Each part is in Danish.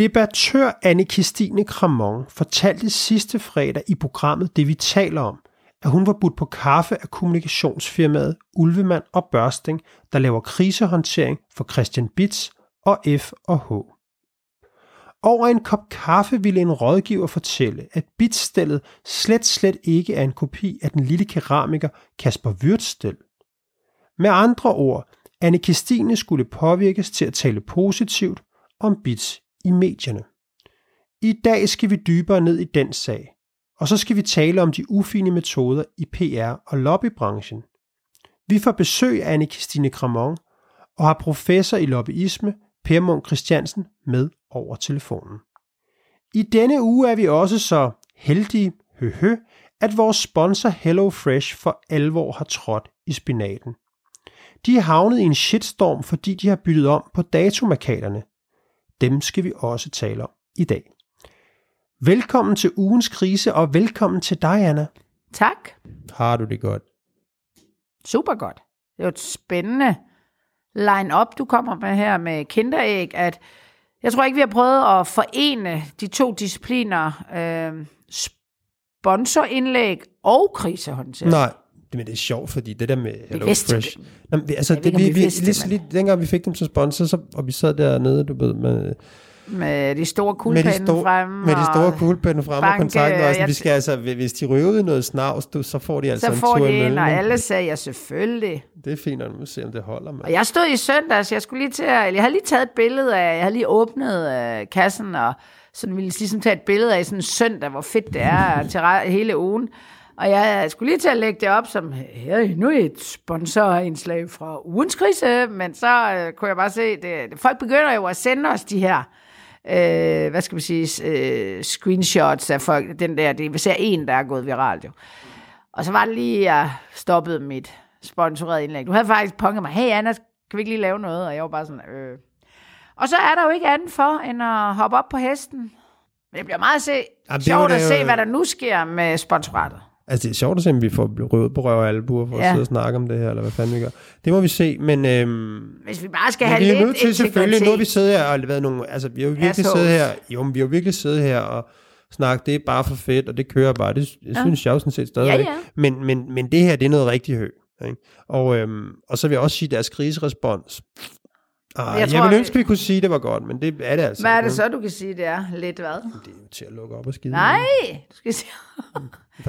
Debattør anne Christine Kramon fortalte sidste fredag i programmet Det vi taler om, at hun var budt på kaffe af kommunikationsfirmaet Ulvemand og Børsting, der laver krisehåndtering for Christian Bits og F og H. Over en kop kaffe ville en rådgiver fortælle, at bitstillet slet slet ikke er en kopi af den lille keramiker Kasper Wirtstil. Med andre ord, anne Christine skulle påvirkes til at tale positivt om bits i medierne. I dag skal vi dybere ned i den sag, og så skal vi tale om de ufine metoder i PR og lobbybranchen. Vi får besøg af anne Christine Cramon og har professor i lobbyisme Per Munk Christiansen med over telefonen. I denne uge er vi også så heldige, høhø, at vores sponsor HelloFresh for alvor har trådt i spinaten. De er havnet i en shitstorm, fordi de har byttet om på datomarkaderne, dem skal vi også tale om i dag. Velkommen til ugens krise, og velkommen til dig, Anna. Tak. Har du det godt? Super godt. Det er jo et spændende line-up, du kommer med her med kinderæg, at jeg tror ikke, vi har prøvet at forene de to discipliner, øh, sponsorindlæg og krisehåndtering. Nej, men det er sjovt, fordi det der med Hello vidste Fresh... det. Jamen, vi, altså, det, vi, ikke, om vi, vi vidste lige, lige, dengang vi fik dem som sponsor, så, og vi sad dernede, du ved, med, Med de store kuglepinde de store, fremme. med de store og kuglepinde fremme og banke, kontakten også. jeg- Vi skal altså, hvis de i noget snavs, du, så får de altså Så en får tur de en, og alle sagde, ja selvfølgelig. Det er fint, at nu se, om det holder. Man. Og jeg stod i søndags, jeg skulle lige til at, jeg havde lige taget et billede af, jeg havde lige åbnet øh, kassen, og sådan ville ligesom tage et billede af sådan en søndag, hvor fedt det er til re- hele ugen. Og jeg skulle lige til at lægge det op som, her nu er et sponsorindslag fra ugens krise, men så øh, kunne jeg bare se, det, folk begynder jo at sende os de her, øh, hvad skal man sige, øh, screenshots af folk, den der, det er især en, der er gået viralt jo. Og så var det lige, jeg stoppede mit sponsorerede indlæg. Du havde faktisk punket mig, hey Anna, kan vi ikke lige lave noget? Og jeg var bare sådan, øh. Og så er der jo ikke andet for, end at hoppe op på hesten. Men det bliver meget se, Jamen, sjovt jo- at se, hvad der nu sker med sponsoratet. Altså, det er sjovt at se, om vi får rød på røv og albuer for ja. at sidde og snakke om det her, eller hvad fanden vi gør. Det må vi se, men... Øhm, Hvis vi bare skal have vi er lidt nødt til selvfølgelig, nu har vi siddet her og været nogle, altså vi har jo virkelig Assholes. siddet her, jo, men vi har jo virkelig siddet her og snakket, det er bare for fedt, og det kører bare, det, det Ja. synes jeg jo sådan set stadig. Ja, ja. Men, men, men det her, det er noget rigtig højt. Ikke? Og, øhm, og så vil jeg også sige, deres kriserespons. Ah, jeg, Jeg tror, vil vi- ønske, vi kunne sige, det var godt, men det er det altså. Hvad er det så, du kan sige, det er? Lidt hvad? Det er jo til at lukke op og skide. Nej, du skal sige.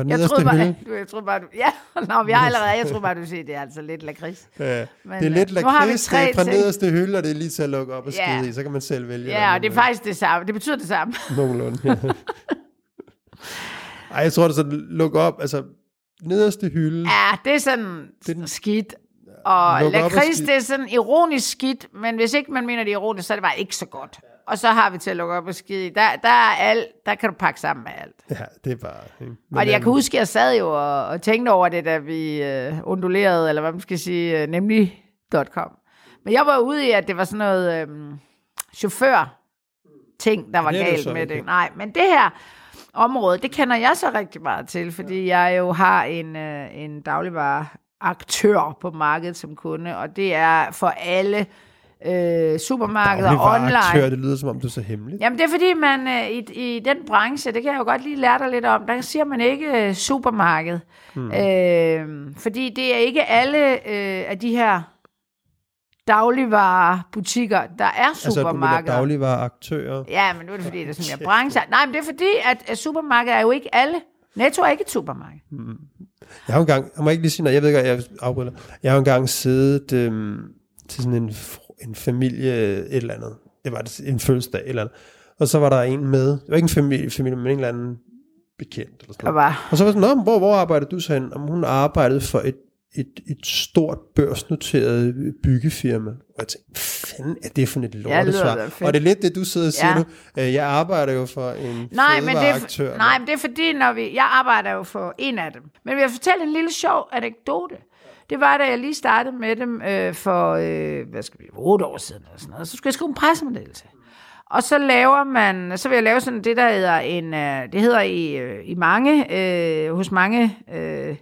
Jeg troede, bare, du, jeg troede bare, du... Ja, nå, vi har allerede... Jeg troede bare, du siger, det er altså lidt lakrids. Ja, Men, det er lidt øh, lakrids, det er fra ting. nederste hylde, og det er lige til at lukke op og Ja. skide i, så kan man selv vælge. Ja, og det er faktisk det samme. Det betyder det samme. Nogenlunde, ja. Ej, jeg tror, det er sådan, luk op, altså, nederste hylde, Ja, det er sådan Det er den- skidt. Og lakrids, det er sådan ironisk skidt, men hvis ikke man mener, det er ironisk, så er det bare ikke så godt. Og så har vi til at lukke op og skide. Der, der er alt, der kan du pakke sammen med alt. Ja, det er bare... Ikke? Men og jeg kan huske, jeg sad jo og, og tænkte over det, da vi øh, ondulerede, eller hvad man skal sige, øh, nemlig.com. Men jeg var ude i, at det var sådan noget øh, chauffør ting, der var det det galt med ikke. det. Nej, men det her område, det kender jeg så rigtig meget til, fordi jeg jo har en, øh, en dagligvare aktør på markedet som kunde, og det er for alle øh, supermarkeder online. Aktør, det lyder som om, du er så hemmelig. Jamen det er fordi, man øh, i, i den branche, det kan jeg jo godt lige lære dig lidt om, der siger man ikke øh, supermarked. Hmm. Øh, fordi det er ikke alle øh, af de her dagligvarebutikker, der er Altså, supermarkeder. dagligvareaktører. Ja, men nu er det fordi, det er sådan mere branche. Nej, men det er fordi, at, at er jo ikke alle. Netto er ikke et supermarked. Jeg har jo engang, jeg må ikke lige sige noget, jeg ved ikke, jeg afbryder. Jeg har jo engang siddet øhm, til sådan en, en familie, et eller andet. Det var en fødselsdag, et eller andet. Og så var der en med, det var ikke en familie, familie men en eller anden bekendt. Eller sådan Og noget. Og så var sådan, Nå, hvor, hvor arbejder du så hen? Om hun arbejdede for et, et, et stort børsnoteret byggefirma. Og jeg tænkte, fanden er det for et lortesvar? og det er lidt det, du sidder og siger Ja. nu. Øh, Jeg arbejder jo for en Nej, men det er, fødevareaktør. nej, men det er fordi, når vi, jeg arbejder jo for en af dem. Men vi har fortalt en lille sjov anekdote. Det var, da jeg lige startede med dem øh, for, øh, hvad skal vi, otte år siden eller sådan noget. Så skulle jeg skrive en pressemeddelelse. Og så laver man, så vil jeg lave sådan det, der hedder en, øh, det hedder i, øh, i mange, øh, hos mange øh,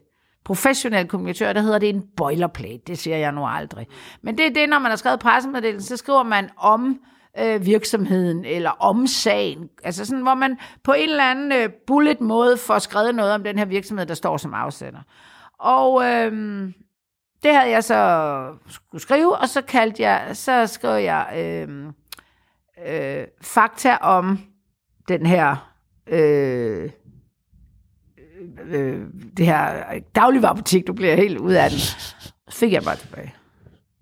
professionel kommunikatør, der hedder det en boilerplate. Det siger jeg nu aldrig. Men det er det, når man har skrevet pressemeddelelsen, så skriver man om øh, virksomheden eller om sagen. Altså sådan, hvor man på en eller anden øh, bullet måde får skrevet noget om den her virksomhed, der står som afsender. Og øh, det havde jeg så skulle skrive, og så kaldte jeg, så skrev jeg øh, øh, fakta om den her øh, øh, det her dagligvarerbutik, du bliver helt ud af den. Så fik jeg bare tilbage.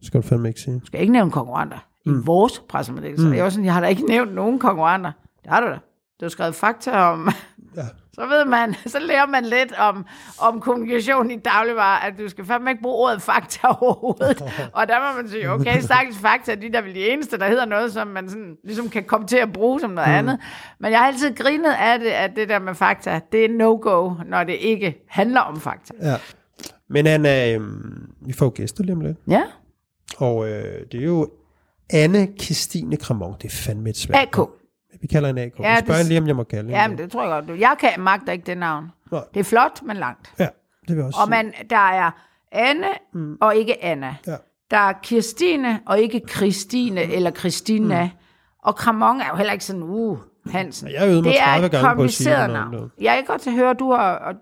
Skal du fandme ikke sige. Skal ikke nævne konkurrenter i mm. vores pressemeddelelse. Mm. Jeg, var sådan, jeg har da ikke nævnt nogen konkurrenter. Det har du da. Du har skrevet fakta om... Ja. Så ved man, så lærer man lidt om, om kommunikation i dagligvarer, at du skal fandme ikke bruge ordet fakta overhovedet. og der må man sige, okay, stakkels fakta, de der er vel de eneste, der hedder noget, som man sådan, ligesom kan komme til at bruge som noget mm. andet. Men jeg har altid grinet af det, at det der med fakta, det er no-go, når det ikke handler om fakta. Ja. Men Anna, øh, vi får gæster lige om lidt. Ja, Og øh, det er jo Anne Christine Kramon. Det er fandme et svært. AK. Vi kalder hende AK. Ja, vi spørger det- lige, om jeg må kalde. Ja, men det tror jeg godt. Du. Jeg kan magter ikke det navn. Nej. Det er flot, men langt. Ja, det vil jeg også Og sige. man, der er Anne mm. og ikke Anna. Ja. Der er Kirstine og ikke Christine eller Christina. Mm. Og Kramon er jo heller ikke sådan, uh, Hansen. Jeg øvet mig det er 30 et gange på at sige navn, navn. Jeg kan godt til at høre, du har... Og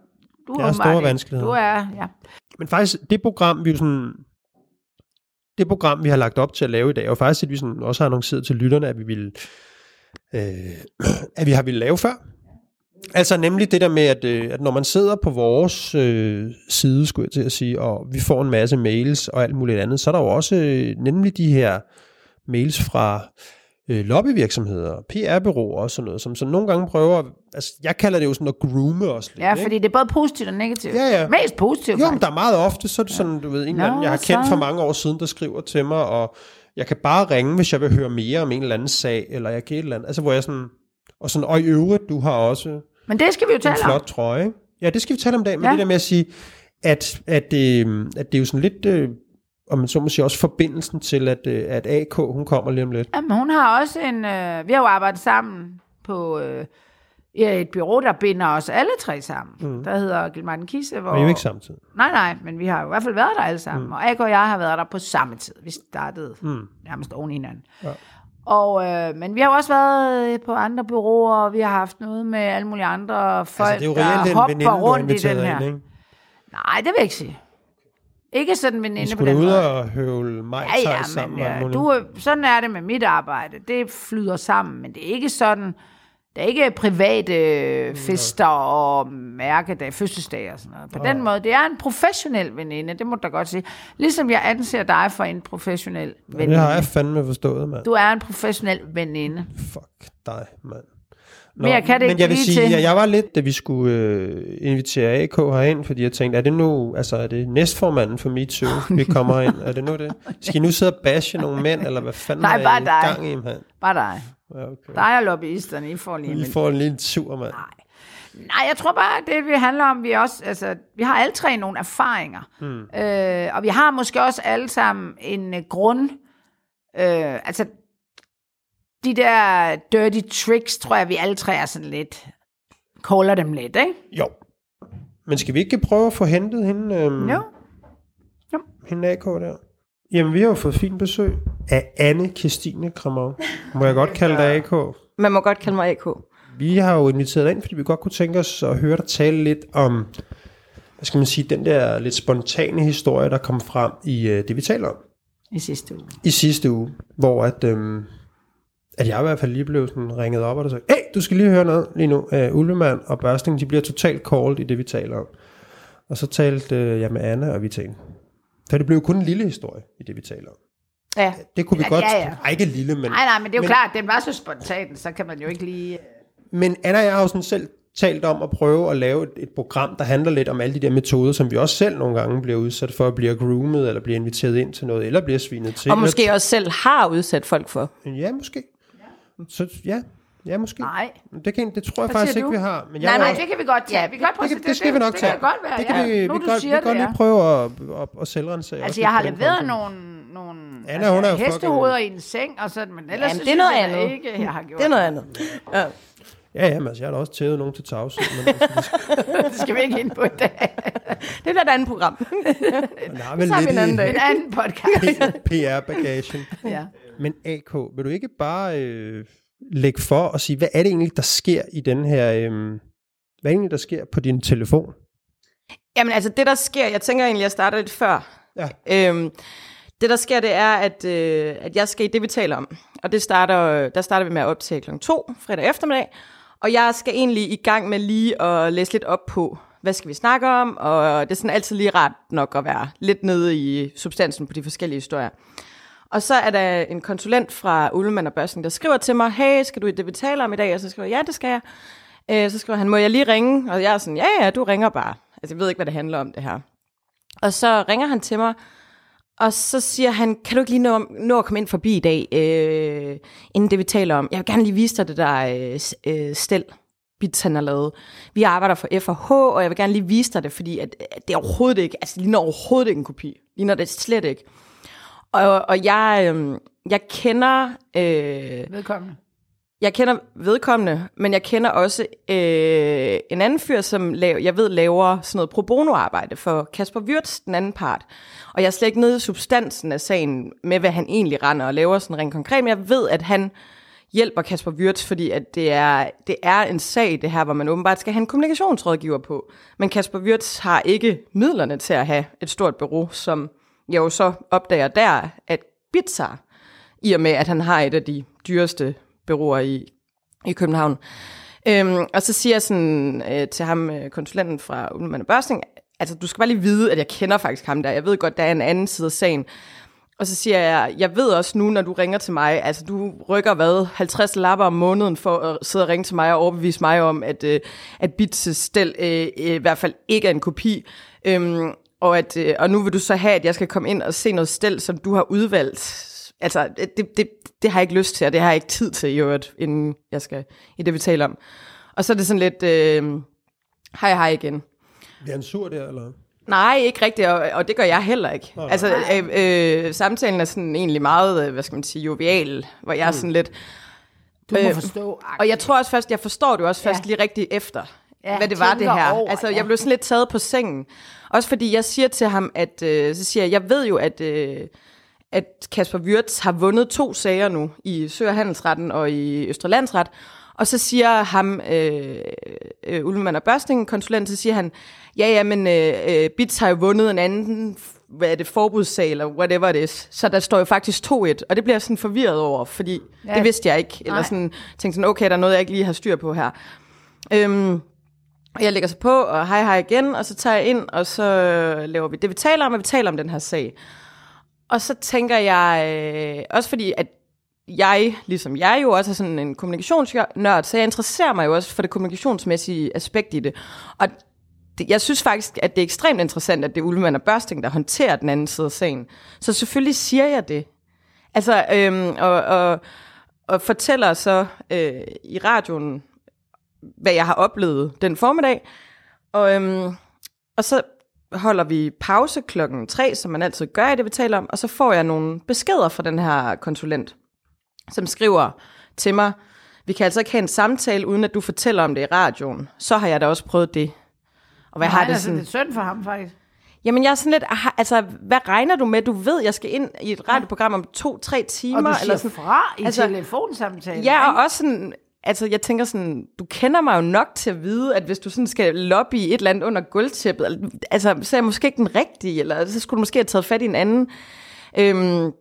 du Jeg har store vanskeligheder. Du er, ja. Men faktisk, det program, vi jo sådan... Det program, vi har lagt op til at lave i dag, jo faktisk, at vi sådan også har annonceret til lytterne, at vi ville, øh, at vi har ville lave før. Altså nemlig det der med, at, øh, at når man sidder på vores øh, side, skulle jeg til at sige, og vi får en masse mails og alt muligt andet, så er der jo også øh, nemlig de her mails fra øh, lobbyvirksomheder, PR-byråer og sådan noget, som, som nogle gange prøver, altså jeg kalder det jo sådan at groome os lidt. Ja, ikke? fordi det er både positivt og negativt. Ja, ja. Mest positivt, Jo, men der er meget ofte, så er det sådan, du ved, en eller anden, Nå, jeg har kendt så. for mange år siden, der skriver til mig, og jeg kan bare ringe, hvis jeg vil høre mere om en eller anden sag, eller jeg kan et eller andet. Altså, hvor jeg sådan, og sådan, og i øvrigt, du har også Men det skal vi jo en tale om. flot trøje. ikke? Ja, det skal vi tale om i dag, men Ja. det der med at sige, at, at, øh, at det er jo sådan lidt, øh, om man så må sige, også forbindelsen til, at, øh, at AK, hun kommer lige om lidt. Jamen, hun har også en... Øh, vi har jo arbejdet sammen på øh, ja, et bureau, der binder os alle tre sammen. Mm. Der hedder Gilmartin Kisse. Hvor, er jo ikke samtidig. Nej, nej, men vi har jo i hvert fald været der alle sammen. Mm. Og AK og jeg har været der på samme tid. Vi startede mm. nærmest oven i hinanden. Ja. Og, øh, men vi har jo også været på andre bureauer, og vi har haft noget med alle mulige andre folk, Altså, det er jo der hopper rundt i den her. ind, ikke? Nej, det vil jeg ikke sige. Ikke sådan en Vi veninde på skulle da den ud og høvle mig Ja, ja, sammen. men ja, du, sådan er det med mit arbejde. Det flyder sammen, men det er ikke sådan... Det er ikke private fester og mærkedag, fødselsdag og sådan noget. På den måde, det er en professionel veninde, det må du da godt sige. Ligesom jeg anser dig for en professionel det veninde. har jeg fandme forstået, mand. Du er en professionel veninde. Fuck dig, mand. Mere kan det men ikke jeg vil sige, til. jeg, jeg var lidt, da vi skulle øh, invitere AK herind, fordi jeg tænkte, er det nu, altså er det næstformanden for MeToo, vi kommer ind? Er det nu det? Skal I nu sidde og bashe nogle mænd, eller hvad fanden Nej, er i dig. gang i, mand? Bare dig. Ja, okay. Dig og lobbyisterne, I får lige en I får en lille tur, mand. Nej, jeg tror bare, det vi handler om, vi er også, altså, vi har alle tre nogle erfaringer. Mm. Øh, og vi har måske også alle sammen en uh, grund, øh, altså de der dirty tricks, tror jeg, vi alle tre er sådan lidt, caller dem lidt, ikke? Jo. Men skal vi ikke prøve at få hentet hende, øhm, Jo. hende AK der? Jamen, vi har jo fået fint besøg af Anne Christine Kramov. Må jeg godt kalde dig AK? Man må godt kalde mig AK. Vi har jo inviteret dig ind, fordi vi godt kunne tænke os at høre dig tale lidt om, hvad skal man sige, den der lidt spontane historie, der kom frem i øh, det, vi taler om I sidste uge. i sidste uge, hvor at, øhm, at jeg i hvert fald lige blev sådan ringet op, og der sagde, hey, du skal lige høre noget lige nu. Uh, Ulvemand og Børsting, de bliver totalt called i det, vi taler om. Og så talte øh, jeg med Anna, og vi tænkte, så det blev kun en lille historie i det, vi taler om. Ja. Det kunne vi Ja, godt... ja, ja. Ej, ikke lille, men... Nej, nej, men det er jo Men- klart, den var så spontan, så kan man jo ikke lige... Men Anna og jeg har jo sådan selv talt om at prøve at lave et, et program, der handler lidt om alle de der metoder, som vi også selv nogle gange bliver udsat for at blive groomet, eller blive inviteret ind til noget, eller bliver svinet til. Og måske også selv har udsat folk for. Ja, måske. Så ja, ja måske. Nej. Det, kan, det tror jeg Hvad faktisk ikke, vi har. Men jeg Nej, nej, også- det kan vi godt tage. Vi kan godt prøve det, at- kan, det skal vi nok det tage. kan godt være, det kan ja. vi, Nu vi, du godt, vi kan godt det, lige ja. prøve at, at, at selvrense. Altså, jeg har leveret nogle, nogle Anna, hun er altså, hestehoveder i en seng, og sådan, men ellers Jamen, så det er noget jeg andet. ikke, jeg har gjort Det er noget andet. Ja. Ja, ja, men altså, jeg har da også tævet nogen til tavshed, men altså, det skal- vi ikke ind på i dag. Det er et andet program. man har vel tager vi lidt en anden i dag. En anden podcast. PR-bagagen. ja. Men AK, vil du ikke bare øh, lægge for og sige, hvad er det egentlig, der sker i den her... Øh, hvad er det egentlig, der sker på din telefon? Jamen altså, det der sker, jeg tænker egentlig, at jeg starter lidt før. Ja. Øhm, det der sker, det er, at, øh, at jeg skal i det, vi taler om. Og det starter, der starter vi med at optage kl. 2 fredag eftermiddag. Og jeg skal egentlig i gang med lige at læse lidt op på, hvad skal vi snakke om, og det er sådan altid lige ret nok at være lidt nede i substansen på de forskellige historier. Og så er der en konsulent fra Ullemann og Børsen, der skriver til mig, hey, skal du i det, vi taler om i dag? Og så skriver jeg, ja, det skal jeg. Øh, så skriver han, må jeg lige ringe? Og jeg er sådan, ja, ja, du ringer bare. Altså, jeg ved ikke, hvad det handler om, det her. Og så ringer han til mig, og så siger han, kan du ikke lige nå, nå at komme ind forbi i dag, øh, inden det vi taler om? Jeg vil gerne lige vise dig det der øh, øh, stel, bits han har lavet. Vi arbejder for FH, og jeg vil gerne lige vise dig det, fordi at, at det er overhovedet ikke, altså ligner overhovedet ikke en kopi. Ligner det slet ikke. Og, og jeg, øh, jeg kender... Øh, Vedkommende jeg kender vedkommende, men jeg kender også øh, en anden fyr, som laver, jeg ved laver sådan noget pro bono-arbejde for Kasper Wirtz, den anden part. Og jeg er slet ikke nede i substansen af sagen med, hvad han egentlig render og laver sådan rent konkret, men jeg ved, at han hjælper Kasper Wirtz, fordi at det, er, det er en sag, det her, hvor man åbenbart skal have en kommunikationsrådgiver på. Men Kasper Wirtz har ikke midlerne til at have et stort bureau, som jeg jo så opdager der, at Bits i og med, at han har et af de dyreste byråer i, i København. Øhm, og så siger jeg sådan øh, til ham, øh, konsulenten fra Ullemann og Børsning, altså du skal bare lige vide, at jeg kender faktisk ham der. Jeg ved godt, der er en anden side af sagen. Og så siger jeg, jeg ved også nu, når du ringer til mig, altså du rykker hvad, 50 lapper om måneden for at sidde og ringe til mig og overbevise mig om, at, øh, at Bits stel øh, øh, i hvert fald ikke er en kopi. Øhm, og, at, øh, og nu vil du så have, at jeg skal komme ind og se noget stel, som du har udvalgt. Altså, det, det, det har jeg ikke lyst til, og det har jeg ikke tid til i øvrigt, inden jeg skal i det, vi taler om. Og så er det sådan lidt, øh, hej hej igen. Bliver han sur der, eller? Nej, ikke rigtigt, og, og det gør jeg heller ikke. nej. altså, øh, øh, samtalen er sådan egentlig meget, øh, hvad skal man sige, jovial, hvor jeg er sådan lidt... Du må Øh, forstå. Og jeg tror også først, jeg forstår det også først Ja. lige rigtigt efter, Ja, hvad det var det her. over, altså, ja. jeg blev sådan lidt taget på sengen. Også fordi jeg siger til ham, at øh, så siger jeg, jeg ved jo, at, øh, at Kasper Wirtz har vundet to sager nu i Sø- og Handelsretten og i Østerlandsret. Og så siger ham, øh, øh, Ullemann og Børsting, konsulent, så siger han, ja, ja, men øh, øh, Bits har jo vundet en anden hvad er det, forbudssag, eller whatever it is. Så der står jo faktisk 2-1, og det bliver jeg sådan forvirret over, fordi ja. det vidste jeg ikke. Eller Nej. sådan, tænkte sådan, okay, der er noget, jeg ikke lige har styr på her. Øhm, og jeg lægger så på, og hej hej igen, og så tager jeg ind, og så laver vi det, vi taler om, og vi taler om den her sag. Og så tænker jeg, øh, også fordi, at jeg, ligesom jeg jo også er sådan en kommunikationsnørd, så jeg interesserer mig jo også for det kommunikationsmæssige aspekt i det. Og det, jeg synes faktisk, at det er ekstremt interessant, at det er Ullemann og Børsting, der håndterer den anden side af sagen. Så selvfølgelig siger jeg det. Altså, øhm, og, og, og fortæller så øh, i radioen, hvad jeg har oplevet den formiddag. Og, øhm, og så holder vi pause klokken tre, som man altid gør i det, vi taler om, og så får jeg nogle beskeder fra den her konsulent, som skriver til mig, vi kan altså ikke have en samtale, uden at du fortæller om det i radioen. Så har jeg da også prøvet det. Og hvad Nej, har det altså, sådan? det er synd for ham, faktisk. Jamen, jeg er sådan lidt, altså, hvad regner du med? Du ved, jeg skal ind i et radioprogram om to-tre timer. Og du siger eller sådan. fra i Altså, altså, telefonsamtalen. Ja, og også sådan, altså jeg tænker sådan, du kender mig jo nok til at vide, at hvis du sådan skal lobby et eller andet under gulvtæppet, altså så er jeg måske ikke den rigtige, eller så skulle du måske have taget fat i en anden. Øhm,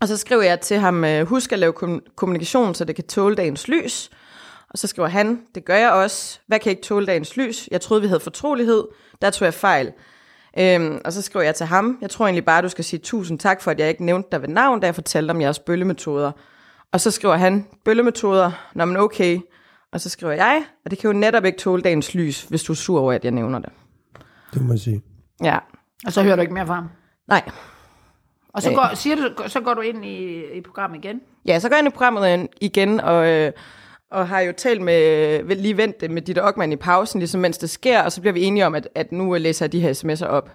og så skriver jeg til ham, øh, husk at lave kommunikation, så det kan tåle dagens lys. Og så skriver han, det gør jeg også. Hvad kan ikke tåle dagens lys? Jeg troede, vi havde fortrolighed. Der tog jeg fejl. Øhm, og så skriver jeg til ham, jeg tror egentlig bare, du skal sige tusind tak for, at jeg ikke nævnte dig ved navn, da jeg fortalte om jeres bøllemetoder. Og så skriver han, bøllemetoder, nå men okay. Og så skriver jeg, og det kan jo netop ikke tåle dagens lys, hvis du er sur over, at jeg nævner det. Det må jeg sige. Ja, Og så hører du ikke mere fra ham. nej. Og så Øh. går, siger du, så går du ind i, i programmet igen. Ja, så går jeg ind i programmet igen, og, øh, og har jo talt med, lige vendt det med Ditte Ockmann i pausen, ligesom mens det sker, og så bliver vi enige om, at, at nu læser jeg de her sms'er op.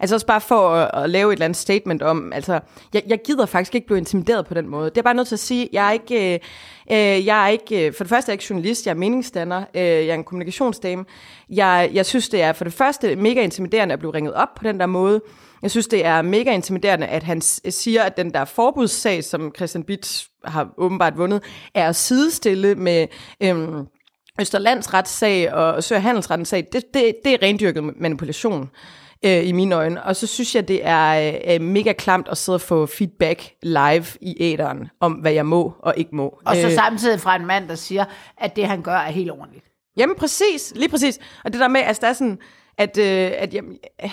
Altså også bare for at, at lave et eller andet statement om, altså, jeg, jeg gider faktisk ikke blive intimideret på den måde. Det er bare nødt til at sige, jeg er ikke, øh, øh, jeg er ikke, øh, for det første er jeg ikke journalist, jeg er meningsdanner, øh, jeg er en kommunikationsdame. Jeg, jeg synes, det er for det første mega intimiderende at blive ringet op på den der måde, Jeg synes, det er mega intimiderende, at han siger, at den der forbudssag, som Christian Bits har åbenbart vundet, er at sidestille med øhm, Østerlands retssag og Sør og Handelsrettens sag. Det, det, det er rendyrket manipulation øh, i mine øjne. Og så synes jeg, det er øh, mega klamt at sidde og få feedback live i æderen om, hvad jeg må og ikke må. Og så Øh, samtidig fra en mand, der siger, at det, han gør, er helt ordentligt. Jamen præcis, lige præcis. Og det der med, altså der er sådan, at, øh, at jamen, øh,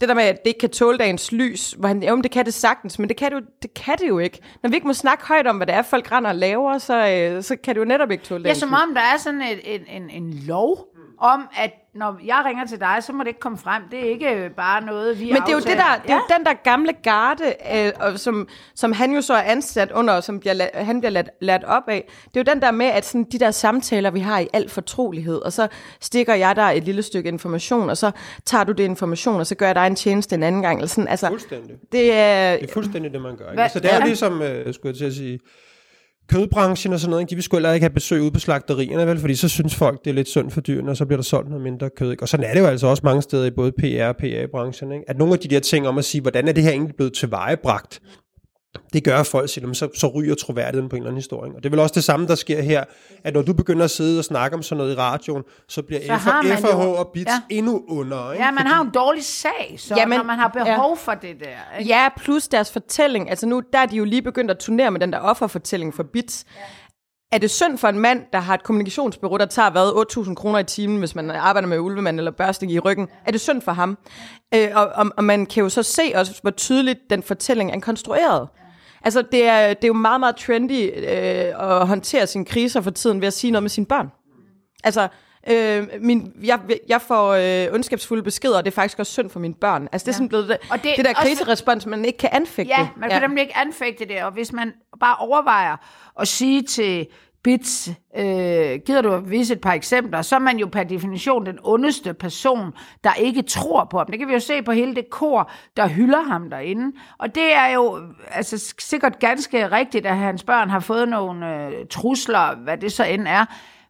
det der med, at det ikke kan tåle dagens lys, hvor han, jo, det kan det sagtens, men det kan det, jo, det kan det jo ikke. Når vi ikke må snakke højt om, hvad det er, folk render og laver, så, øh, så kan det jo netop ikke tåle Ja, dagens som lys. om der er sådan et, en, en, en lov om, at når jeg ringer til dig, så må det ikke komme frem. Det er ikke bare noget, vi Men det er jo, det der, det er jo den der gamle garde, øh, og som, som han jo så er ansat under, og som bliver, han bliver lært, lært op af. Det er jo den der med, at sådan, de der samtaler, vi har i al fortrolighed, og så stikker jeg der et lille stykke information, og så tager du det information, og så gør jeg dig en tjeneste en anden gang. Eller sådan. Altså, Fuldstændig. det er... Det er fuldstændig det, man gør. Ikke? Hvad- Altså, det er Ja. ligesom, øh, skulle jeg til at sige, kødbranchen og sådan noget, ikke? de vil sgu heller ikke have besøg ude på slagterierne, vel? fordi så synes folk, det er lidt synd for dyrene, og så bliver der solgt noget mindre kød. Ikke? Og sådan er det jo altså også mange steder i både PR og PA-branchen. Ikke? At nogle af de der ting om at sige, hvordan er det her egentlig blevet tilvejebragt, det gør folk "Jamen, så, så ryger troværdigheden på en eller anden historie. Og det er vel også det samme, der sker her, at når du begynder at sidde og snakke om sådan noget i radioen, så bliver Så man FH jo- og Bits ja. endnu under. Ikke? Ja, man har en dårlig sag, så Jamen, når man har behov for det der. Ikke? Ja, plus deres fortælling. Altså nu, der er de jo lige begyndt at turnere med den der offerfortælling for Bits. Ja. Er det synd for en mand, der har et kommunikationsbureau, der tager hvad, 8.000 kroner i timen, hvis man arbejder med ulvemand eller børsting i ryggen? Er det synd for ham? Øh, og, og, og man kan jo så se også, hvor tydeligt den fortælling er konstrueret. Altså, det er, det er jo meget, meget trendy øh, at håndtere sine kriser for tiden ved at sige noget med sine børn. Altså, øh, min, jeg, jeg får øh, ondskabsfulde beskeder, og det er faktisk også synd for mine børn. Altså, det er sådan blevet det, Og det- det, der kriserespons, man ikke kan anfægte. Ja, man kan ja. nemlig ikke anfægte det, og hvis man bare overvejer at sige til Bits, øh, gider du at vise et par eksempler, så er man jo per definition den ondeste person, der ikke tror på ham. Det kan vi jo se på hele det kor, der hylder ham derinde. Og det er jo altså, sikkert ganske rigtigt, at hans børn har fået nogle øh, trusler, hvad det så end er.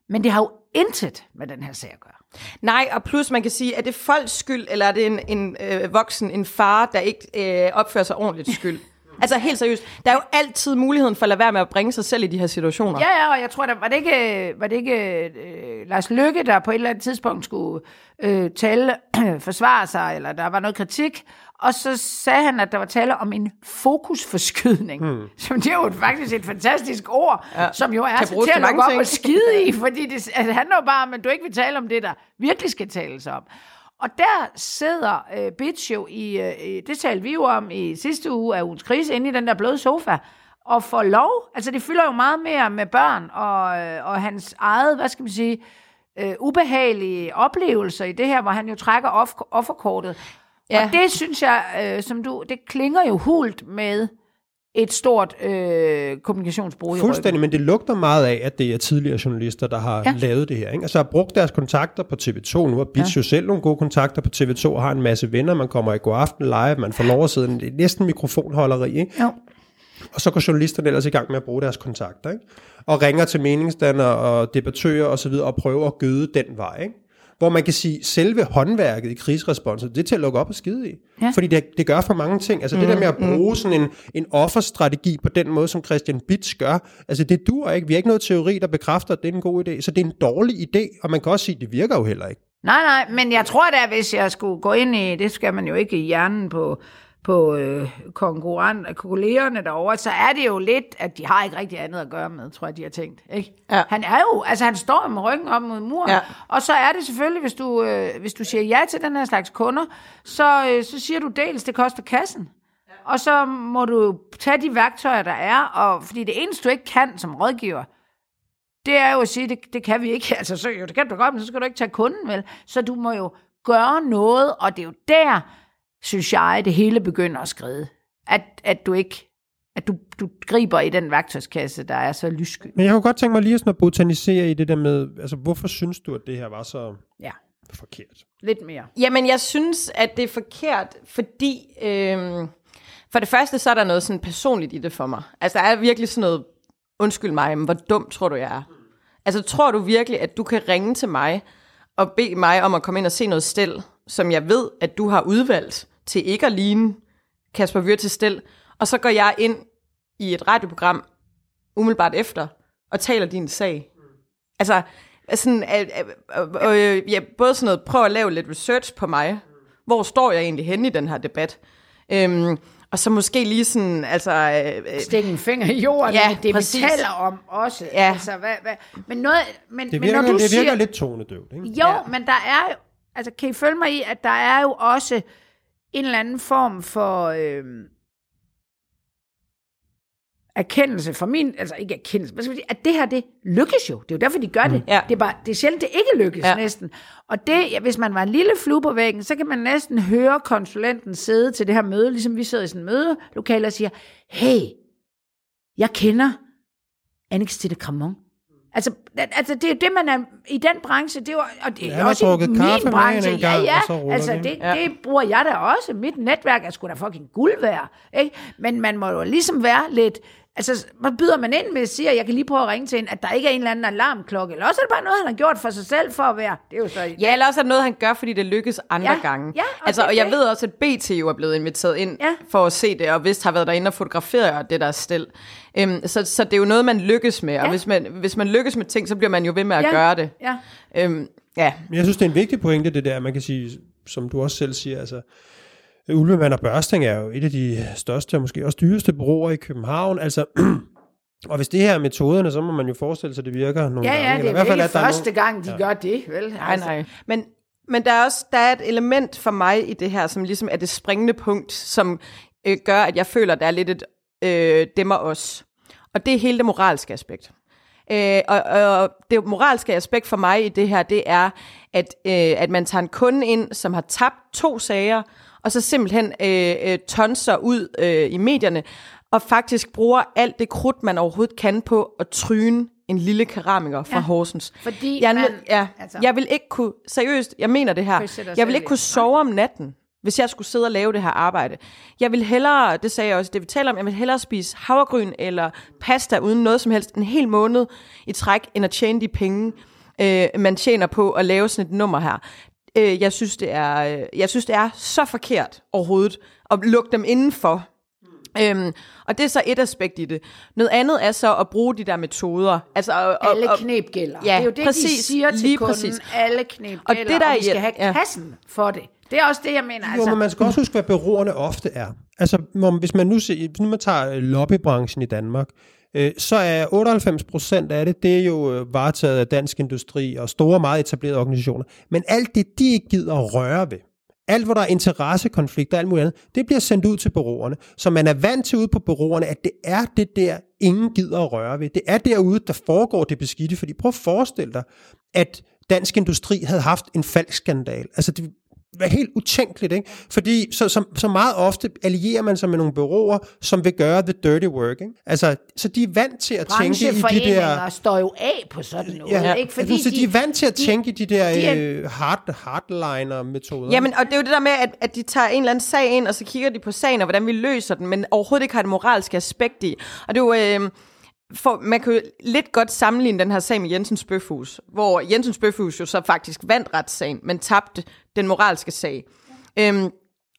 Men det har jo intet med den her sag at gøre. Nej, og plus man kan sige, er det folks skyld, eller er det en, en øh, voksen, en far, der ikke øh, opfører sig ordentligt skyld? Altså helt seriøst, der er jo altid muligheden for at lade være med at bringe sig selv i de her situationer. Ja, ja, og jeg tror, der var det ikke, var det ikke øh, Lars Lykke, der på et eller andet tidspunkt skulle øh, tale, forsvare sig, eller der var noget kritik, og så sagde han, at der var tale om en fokusforskydning, hmm. som det er jo faktisk et fantastisk ord, ja. som jo er så til at lukke op og skide i, fordi det, altså, handler jo bare om, at du ikke vil tale om det, der virkelig skal tales om. Og der sidder øh, Bitch jo i, øh, det talte vi jo om i sidste uge af ugens krise, inde i den der bløde sofa, og får lov, altså det fylder jo meget mere med børn, og, øh, og hans eget, hvad skal man sige, øh, ubehagelige oplevelser i det her, hvor han jo trækker off- offerkortet. Ja. Og det synes jeg, øh, som du, det klinger jo hult med et stort øh, kommunikationsbrug i Fuldstændig, men det lugter meget af, at det er tidligere journalister, der har Ja. ja. lavet det her. Ikke? Altså har brugt deres kontakter på TV2. Nu har Bits ja. jo selv nogle gode kontakter på TV2, og har en masse venner. Man kommer i god aften live, man får lov at sidde det er næsten mikrofonholderi. Ikke? Jo. Og så går journalisterne ellers i gang med at bruge deres kontakter. Ikke? Og ringer til meningsdannere og debattører osv. og prøver at gøde den vej. Ikke? Hvor man kan sige, selve håndværket i krigsresponsen, det er til at lukke op og skide i. Ja. Fordi det, det gør for mange ting. Altså mm, det der med at bruge sådan en, en offerstrategi på den måde, som Christian Bitz gør, altså det dur ikke. Vi har ikke noget teori, der bekræfter, at det er en god idé. Så det er en dårlig idé, og man kan også sige, at det virker jo heller ikke. Nej, nej, men jeg tror da, hvis jeg skulle gå ind i, det skal man jo ikke i hjernen på, på øh, konkurrent, kollegerne derovre, så er det jo lidt, at de har ikke rigtig andet at gøre med, tror jeg, de har tænkt. Ikke? Ja. Han er jo, altså han står med ryggen op mod muren, Ja. og så er det selvfølgelig, hvis du, øh, hvis du siger ja til den her slags kunder, så, øh, så siger du dels, det koster kassen. Og så må du tage de værktøjer, der er, og fordi det eneste, du ikke kan som rådgiver, det er jo at sige, det, det kan vi ikke. Altså, så, jo, det kan du godt, men så skal du ikke tage kunden, vel? Så du må jo gøre noget, og det er jo der, synes jeg, det hele begynder at skride. At, at du ikke at du, du griber i den værktøjskasse, der er så lyssky. Men jeg kunne godt tænke mig lige sådan at botanisere i det der med, altså hvorfor synes du, at det her var så Ja, forkert? lidt mere. Jamen, jeg synes, at det er forkert, fordi... Øhm, for det første, så er der noget sådan personligt i det for mig. Altså, der er virkelig sådan noget... Undskyld mig, men hvor dum tror du, jeg er? Altså, tror du virkelig, at du kan ringe til mig og bede mig om at komme ind og se noget stel, som jeg ved, at du har udvalgt til ikke at ligne Kasper Vyr til stel, og så går jeg ind i et radioprogram umiddelbart efter, og taler din sag. Altså, sådan, øh, øh, øh, ja, både sådan noget, prøv at lave lidt research på mig. Hvor står jeg egentlig henne i den her debat? Øhm, og så måske lige sådan, altså... Øh, Stikke en finger i jorden, Ja, det præcis. vi taler om også. Ja. Altså, hvad, hvad, men, noget, men, Det men når virker, du det virker siger, lidt tonedøvt, ikke? Jo, Ja. men der er jo, altså kan I følge mig i, at der er jo også en eller anden form for øh, erkendelse fra min, altså ikke erkendelse, sige, at det her, det lykkes jo. Det er jo derfor, de gør det. Ja. Det, er bare, det er sjældent, det ikke lykkes Ja. næsten. Og det, ja, hvis man var en lille flue på væggen, så kan man næsten høre konsulenten sidde til det her møde, ligesom vi sidder i sådan et mødelokale og siger, hey, jeg kender Annex Titte Cramon. Altså, altså, det er det, man er i den branche, det er og det Ja, er har også i drukket min kaffe med branche. gang, ja, og så ja, ruller altså, det. det, Ja. det bruger jeg da også. Mit netværk er sgu da fucking guld værd. Ikke? Men man må jo ligesom være lidt, altså, hvad byder man ind med at sige, at jeg kan lige prøve at ringe til en, at der ikke er en eller anden alarmklokke, eller også er det bare noget, han har gjort for sig selv for at være, det er jo så... Ja, eller også er det noget, han gør, fordi det lykkes andre Ja, gange. ja, og altså, og jeg det. ved også, at BT jo er blevet inviteret ind Ja. for at se det, og vist har været derinde og fotografere det der stil. Øhm, så, så det er jo noget, man lykkes med, og Ja. hvis, man, hvis man lykkes med ting, så bliver man jo ved med at ja, gøre det. Ja. Øhm, ja. Men jeg synes, det er en vigtig pointe, det der, man kan sige, som du også selv siger, altså, Ulvemand og Børsting er jo et af de største og måske også dyreste bureauer i København. Altså, og hvis det her er metoderne, så må man jo forestille sig, at det virker nogle Ja, gange. ja, det i er hvert fald, ikke at der første nogen- gang, de ja. gør det, vel? Altså, Nej, nej. Men, men der er også der er et element for mig i det her, som ligesom er det springende punkt, som øh, gør, at jeg føler, at der er lidt et øh, dem og os. Og det er hele det moralske aspekt. Øh, og, og det moralske aspekt for mig i det her, det er, at, øh, at man tager en kunde ind, som har tabt to sager, og så simpelthen øh, øh, tonser ud øh, i medierne, og faktisk bruger alt det krudt, man overhovedet kan på at tryne en lille keramiker fra Ja. Horsens. Fordi jeg, man- ja, altså- jeg vil ikke kunne, seriøst, jeg mener det her, jeg vil ikke kunne sove om natten, hvis jeg skulle sidde og lave det her arbejde. Jeg vil hellere, det sagde jeg også, det vi taler om, jeg vil hellere spise havregryn eller pasta uden noget som helst en hel måned i træk, end at tjene de penge, øh, man tjener på at lave sådan et nummer her. Øh, jeg, synes, det er, øh, jeg synes, det er så forkert overhovedet at lukke dem indenfor. Øhm, og det er så et aspekt i det. Noget andet er så at bruge de der metoder. Altså, og, og, alle og, knep gælder. Ja, det er jo det, præcis. de siger til Lige kunden. præcis. Alle knep Og gælder, det, der og er- vi skal have ja. kassen for det. Det er også det, jeg mener. Jo, men man skal også huske, hvad bureauerne ofte er. Altså, hvis man nu, ser, hvis nu man tager lobbybranchen i Danmark, øh, Øh, så er 98 procent af det, det er jo øh, varetaget af dansk industri og store, meget etablerede organisationer. Men alt det, de ikke gider at røre ved, alt hvor der er interessekonflikter og alt muligt andet, det bliver sendt ud til bureauerne. Så man er vant til ude på bureauerne, at det er det der, ingen gider at røre ved. Det er derude, der foregår det beskidte. Fordi prøv at forestille dig, at dansk industri havde haft en falsk skandal. Altså det var helt utænkeligt, ikke? Fordi så, så, så meget ofte allierer man sig med nogle bureauer, som vil gøre the dirty work, ikke? Altså, så de er vant til at tænke i de der... står jo af på sådan noget. Ja, ikke? Fordi altså, så de er vant til at de- tænke i de der de er- øh, hard, hardliner-metoder. Jamen, og det er jo det der med, at, at de tager en eller anden sag ind, og så kigger de på sagen, og hvordan vi løser den, men overhovedet ikke har det moralske aspekt i. Og det er jo... Øh, for, man kan jo lidt godt sammenligne den her sag med Jensens Bøfhus, hvor Jensens Bøfhus jo så faktisk vandt retssagen, men tabte den moralske sag. Øhm,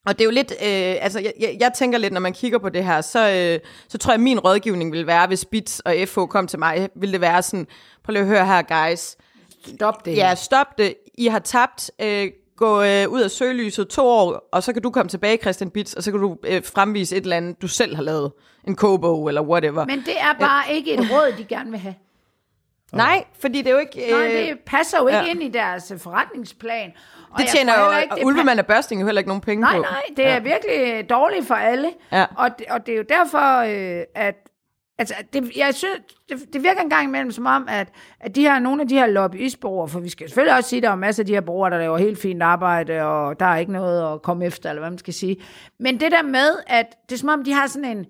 og det er jo lidt, øh, altså jeg, jeg, jeg tænker lidt, når man kigger på det her, så, øh, så tror jeg, at min rådgivning vil være, hvis Bits og FH kom til mig, vil det være sådan, prøv lige at høre her, guys. Stop det. Ja, stop det. I har tabt. Øh, gå øh, ud af søgelyset to år, og så kan du komme tilbage, Christian Bits, og så kan du øh, fremvise et eller andet, du selv har lavet. En kobo eller whatever. Men det er bare ikke et råd, de gerne vil have. Nej, fordi det er jo ikke... Nej, det passer jo ikke ja. ind i deres øh, forretningsplan. Og det tjener jo, ikke, det Ulvemand og Børsting jo heller ikke nogen penge Nej, på. nej, det er virkelig dårligt for alle. Ja. Og, det, og det er jo derfor, øh, at altså, det, jeg synes, det, det virker en gang imellem som om, at, at de her, nogle af de her lobbyistbureauer, for vi skal selvfølgelig også sige, at der er masser af de her bureauer, der laver helt fint arbejde, og der er ikke noget at komme efter, eller hvad man skal sige. Men det der med, at det er som om, de har sådan en,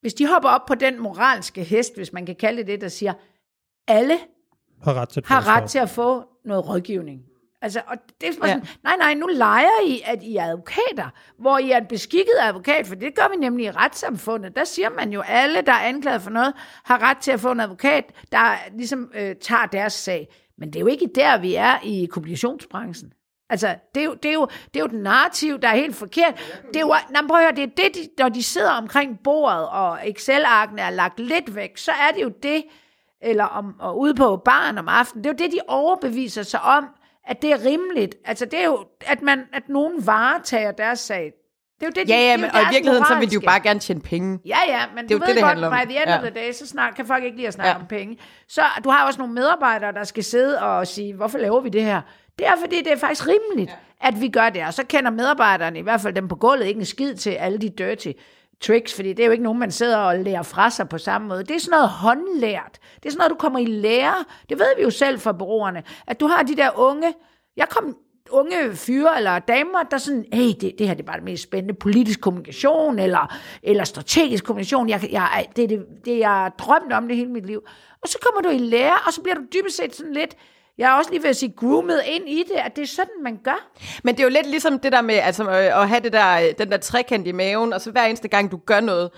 hvis de hopper op på den moralske hest, hvis man kan kalde det det, der siger, alle har ret til et har ret til at få noget rådgivning. Altså, og det er sådan, Ja. nej, nej, nu leger I, at I er advokater, hvor I er en beskikket advokat, for det gør vi nemlig i retssamfundet. Der siger man jo, alle, der er anklaget for noget, har ret til at få en advokat, der ligesom øh, tager deres sag. Men det er jo ikke der, vi er i kommunikationsbranchen. Altså, det er, jo, det, er jo, det er jo et narrativ, der er helt forkert. Det er jo, nej, prøv at høre, det er det, de, når de sidder omkring bordet, og Excel-arkene er lagt lidt væk, så er det jo det, eller om, og ude på baren om aftenen, det er jo det, de overbeviser sig om, at det er rimeligt. Altså, det er jo, at, man, at nogen varetager deres sag. Det er jo det, Ja, de, ja, er men, og i virkeligheden, så vil de jo moralske- bare gerne tjene penge. Ja, ja, men Det er du jo ved det, det godt, by the end Ja. of the day, så snart kan folk ikke lide at snakke Ja. om penge. Så du har også nogle medarbejdere, der skal sidde og sige, hvorfor laver vi det her? Det er, fordi det er faktisk rimeligt, ja. at vi gør det. Og så kender medarbejderne, i hvert fald dem på gulvet, ikke en skid til alle de dirty tricks, fordi det er jo ikke nogen, man sidder og lærer fra sig på samme måde. Det er sådan noget håndlært. Det er sådan noget, du kommer i lære. Det ved vi jo selv fra brugerne, At du har de der unge... Jeg kom unge fyre eller damer, der sådan, hey, det, det her det er bare det mest spændende, politisk kommunikation, eller, eller strategisk kommunikation, jeg, jeg, det, er det, det jeg har drømt om det hele mit liv. Og så kommer du i lære, og så bliver du dybest set sådan lidt, jeg er også lige ved at sige, groomet ind i det, at det er sådan, man gør. Men det er jo lidt ligesom det der med altså, øh, at have det der, øh, den der trekant i maven, og så hver eneste gang, du gør noget,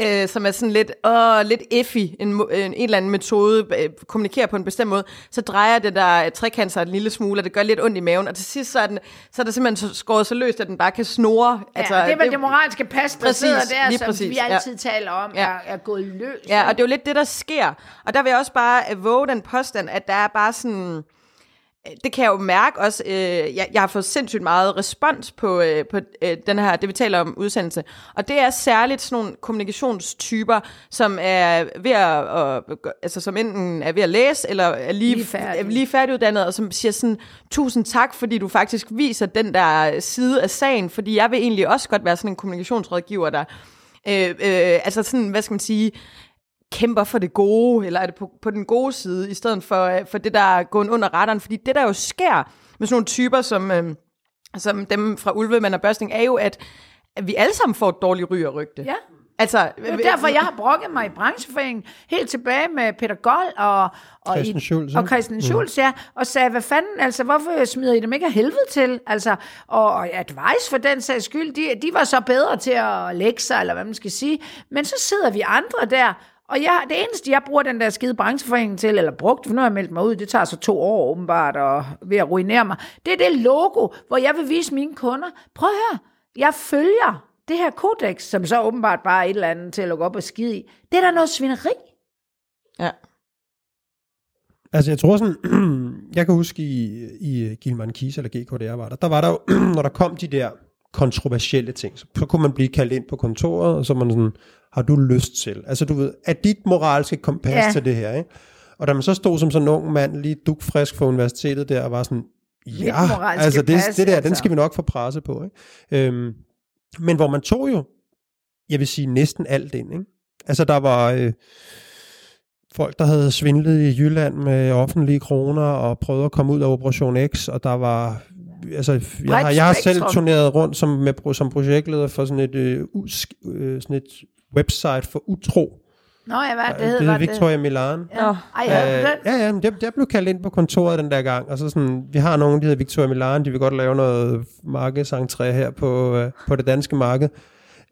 øh, som er sådan lidt, åh, lidt effig, en, en, en eller anden metode, øh, kommunikerer på en bestemt måde, så drejer det der trekant sig en lille smule, og det gør lidt ondt i maven, og til sidst så er, den, så er det simpelthen så skåret så løst, at den bare kan snore. Altså, ja, det er vel det, det moralske pas, der Præcis, sidder der, lige som præcis, vi ja. altid taler om, Ja. er, er gået løs. Ja, og det er jo lidt det, der sker. Og der vil jeg også bare øh, våge den påstand, at der er bare sådan... Det kan jeg jo mærke også. Øh, jeg, jeg har fået sindssygt meget respons på, øh, på øh, den her, det vi taler om, udsendelse. Og det er særligt sådan nogle kommunikationstyper, som er ved at, og, altså som enten er ved at læse, eller er lige, Lige færdig. er lige færdiguddannet, og som siger sådan, tusind tak, fordi du faktisk viser den der side af sagen, fordi jeg vil egentlig også godt være sådan en kommunikationsrådgiver, der øh, øh, altså sådan, hvad skal man sige, kæmper for det gode, eller er det på, på den gode side, i stedet for, øh, for det, der er gået under radaren. Fordi det, der jo sker med sådan nogle typer, som, øh, som dem fra Ulvemand og Børsting, er jo, at, vi alle sammen får et dårligt ry og rygte. Ja. Altså, Det er jo derfor, jeg har brokket mig i brancheforeningen helt tilbage med Peter Gold og, og, Christian Schulz, og? Christian Schulz, ja, og sagde, hvad fanden, altså, hvorfor smider I dem ikke af helvede til? Altså, og, og Advice for den sags skyld, de, de var så bedre til at lægge sig, eller hvad man skal sige, men så sidder vi andre der, og jeg, det eneste, jeg bruger den der skide brancheforening til, eller brugt, for nu har jeg meldt mig ud, det tager så to år åbenbart, og ved at ruinere mig, det er det logo, hvor jeg vil vise mine kunder, prøv at høre, jeg følger det her kodex, som så åbenbart bare er et eller andet til at lukke op og skide i. Det er da noget svineri. ja. Altså, jeg tror sådan, jeg kan huske i, i Gilman Kise, eller GKDR var der, der var der jo, når der kom de der kontroversielle ting, så, kunne man blive kaldt ind på kontoret, og så man sådan, har du lyst til? Altså, du ved, er dit moralske kompas Ja. til det her, ikke? Og da man så stod som sådan en ung mand, lige dukfrisk fra universitetet der, og var sådan, ja, altså det, pas, det der, den altså. skal vi nok få presse på, ikke? Øhm, men hvor man tog jo, jeg vil sige, næsten alt ind, ikke? Altså, der var... Øh, folk, der havde svindlet i Jylland med offentlige kroner og prøvet at komme ud af Operation X, og der var altså, jeg har, jeg har selv turneret rundt som, med, som projektleder for sådan et, øh, us, øh, sådan et website for utro. Nå, ja, hvad det det hedder, er var Victoria Milan. det? Ja. Ej, ja, Øh, ja, ja, men jeg, jeg blev kaldt ind på kontoret den der gang, og så sådan, vi har nogen, der hedder Victoria Milan, de vil godt lave noget markedsentré her på, øh, på det danske marked.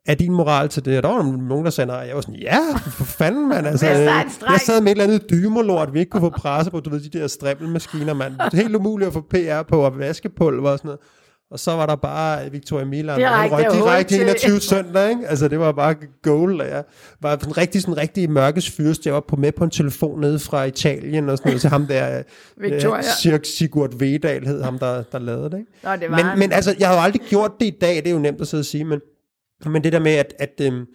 Er din moral til det? Og der var nogen, der sagde nej. Jeg var sådan, ja, for fanden, mand. Altså, jeg øh, jeg sad med et eller andet dymolort, vi ikke kunne få presse på, du ved, de der strimmelmaskiner, mand. Det er helt umuligt at få PR på, og vaskepulver og sådan noget. Og så var der bare Victoria Milan, Direkte og han røg direkte til- 21 søndag, ikke? Altså, det var bare goal, og jeg var sådan rigtig, sådan rigtig mørkes fyrst. Jeg var på med på en telefon nede fra Italien og sådan noget, til ham der, Victoria. øh, Sirk Sigurd Vedal hed ham, der, der lavede det, ikke? Nå, det var Men, han. men altså, jeg har jo aldrig gjort det i dag, det er jo nemt at sidde og sige, men, men det der med, at, at, øhm,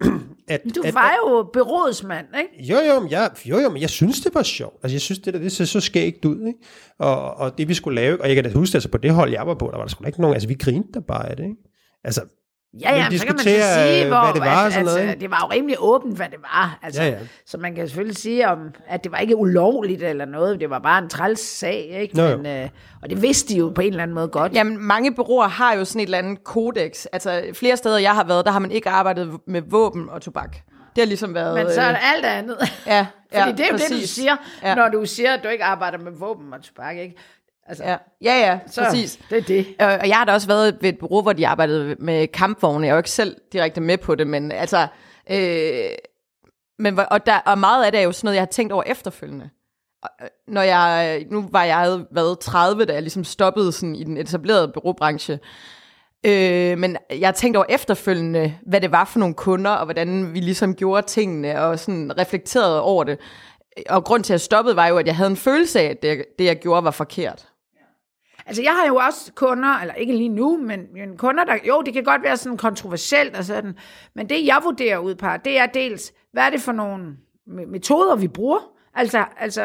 at, Du at, var jo berådsmand, ikke? jo, jo, men jeg, jo, jo, men jeg synes, det var sjovt. Altså, jeg synes, det der, det ser så skægt ud, ikke? Og, og det, vi skulle lave, og jeg kan da huske, altså på det hold, jeg var på, der var der sgu ikke nogen, altså vi grinte der bare af det, ikke? Altså, Ja, ja, Men så kan man så sige, øh, hvor, hvad det var noget, altså, ikke? det var jo rimelig åbent, hvad det var. Altså, Ja, ja. Så man kan selvfølgelig sige, om, at det var ikke ulovligt eller noget. Det var bare en træls sag, ikke? Nå. Men, øh, og det vidste de jo på en eller anden måde godt. Jamen, mange bureauer har jo sådan et eller andet kodex. Altså, flere steder, jeg har været, der har man ikke arbejdet med våben og tobak. Det har ligesom været... Men så er øh, der alt andet. Ja, Fordi ja, det er jo det, du præcis. siger, ja. når du siger, at du ikke arbejder med våben og tobak, ikke? Altså, Ja, ja, ja så præcis. det er det. Og og jeg har da også været ved et bureau, hvor de arbejdede med kampvogne. Jeg er jo ikke selv direkte med på det, men altså... Øh, men, og, der, og meget af det er jo sådan noget, jeg har tænkt over efterfølgende. når jeg, nu var jeg været 30, da jeg ligesom stoppede sådan i den etablerede bureaubranche, Øh, men jeg tænkte over efterfølgende, hvad det var for nogle kunder, og hvordan vi ligesom gjorde tingene, og sådan reflekterede over det. Og grund til, at jeg stoppede, var jo, at jeg havde en følelse af, at det, det jeg gjorde, var forkert. Altså, jeg har jo også kunder, eller ikke lige nu, men, men kunder, der, jo, det kan godt være sådan kontroversielt og sådan, men det, jeg vurderer ud på, det er dels, hvad er det for nogle metoder, vi bruger, Altså, altså,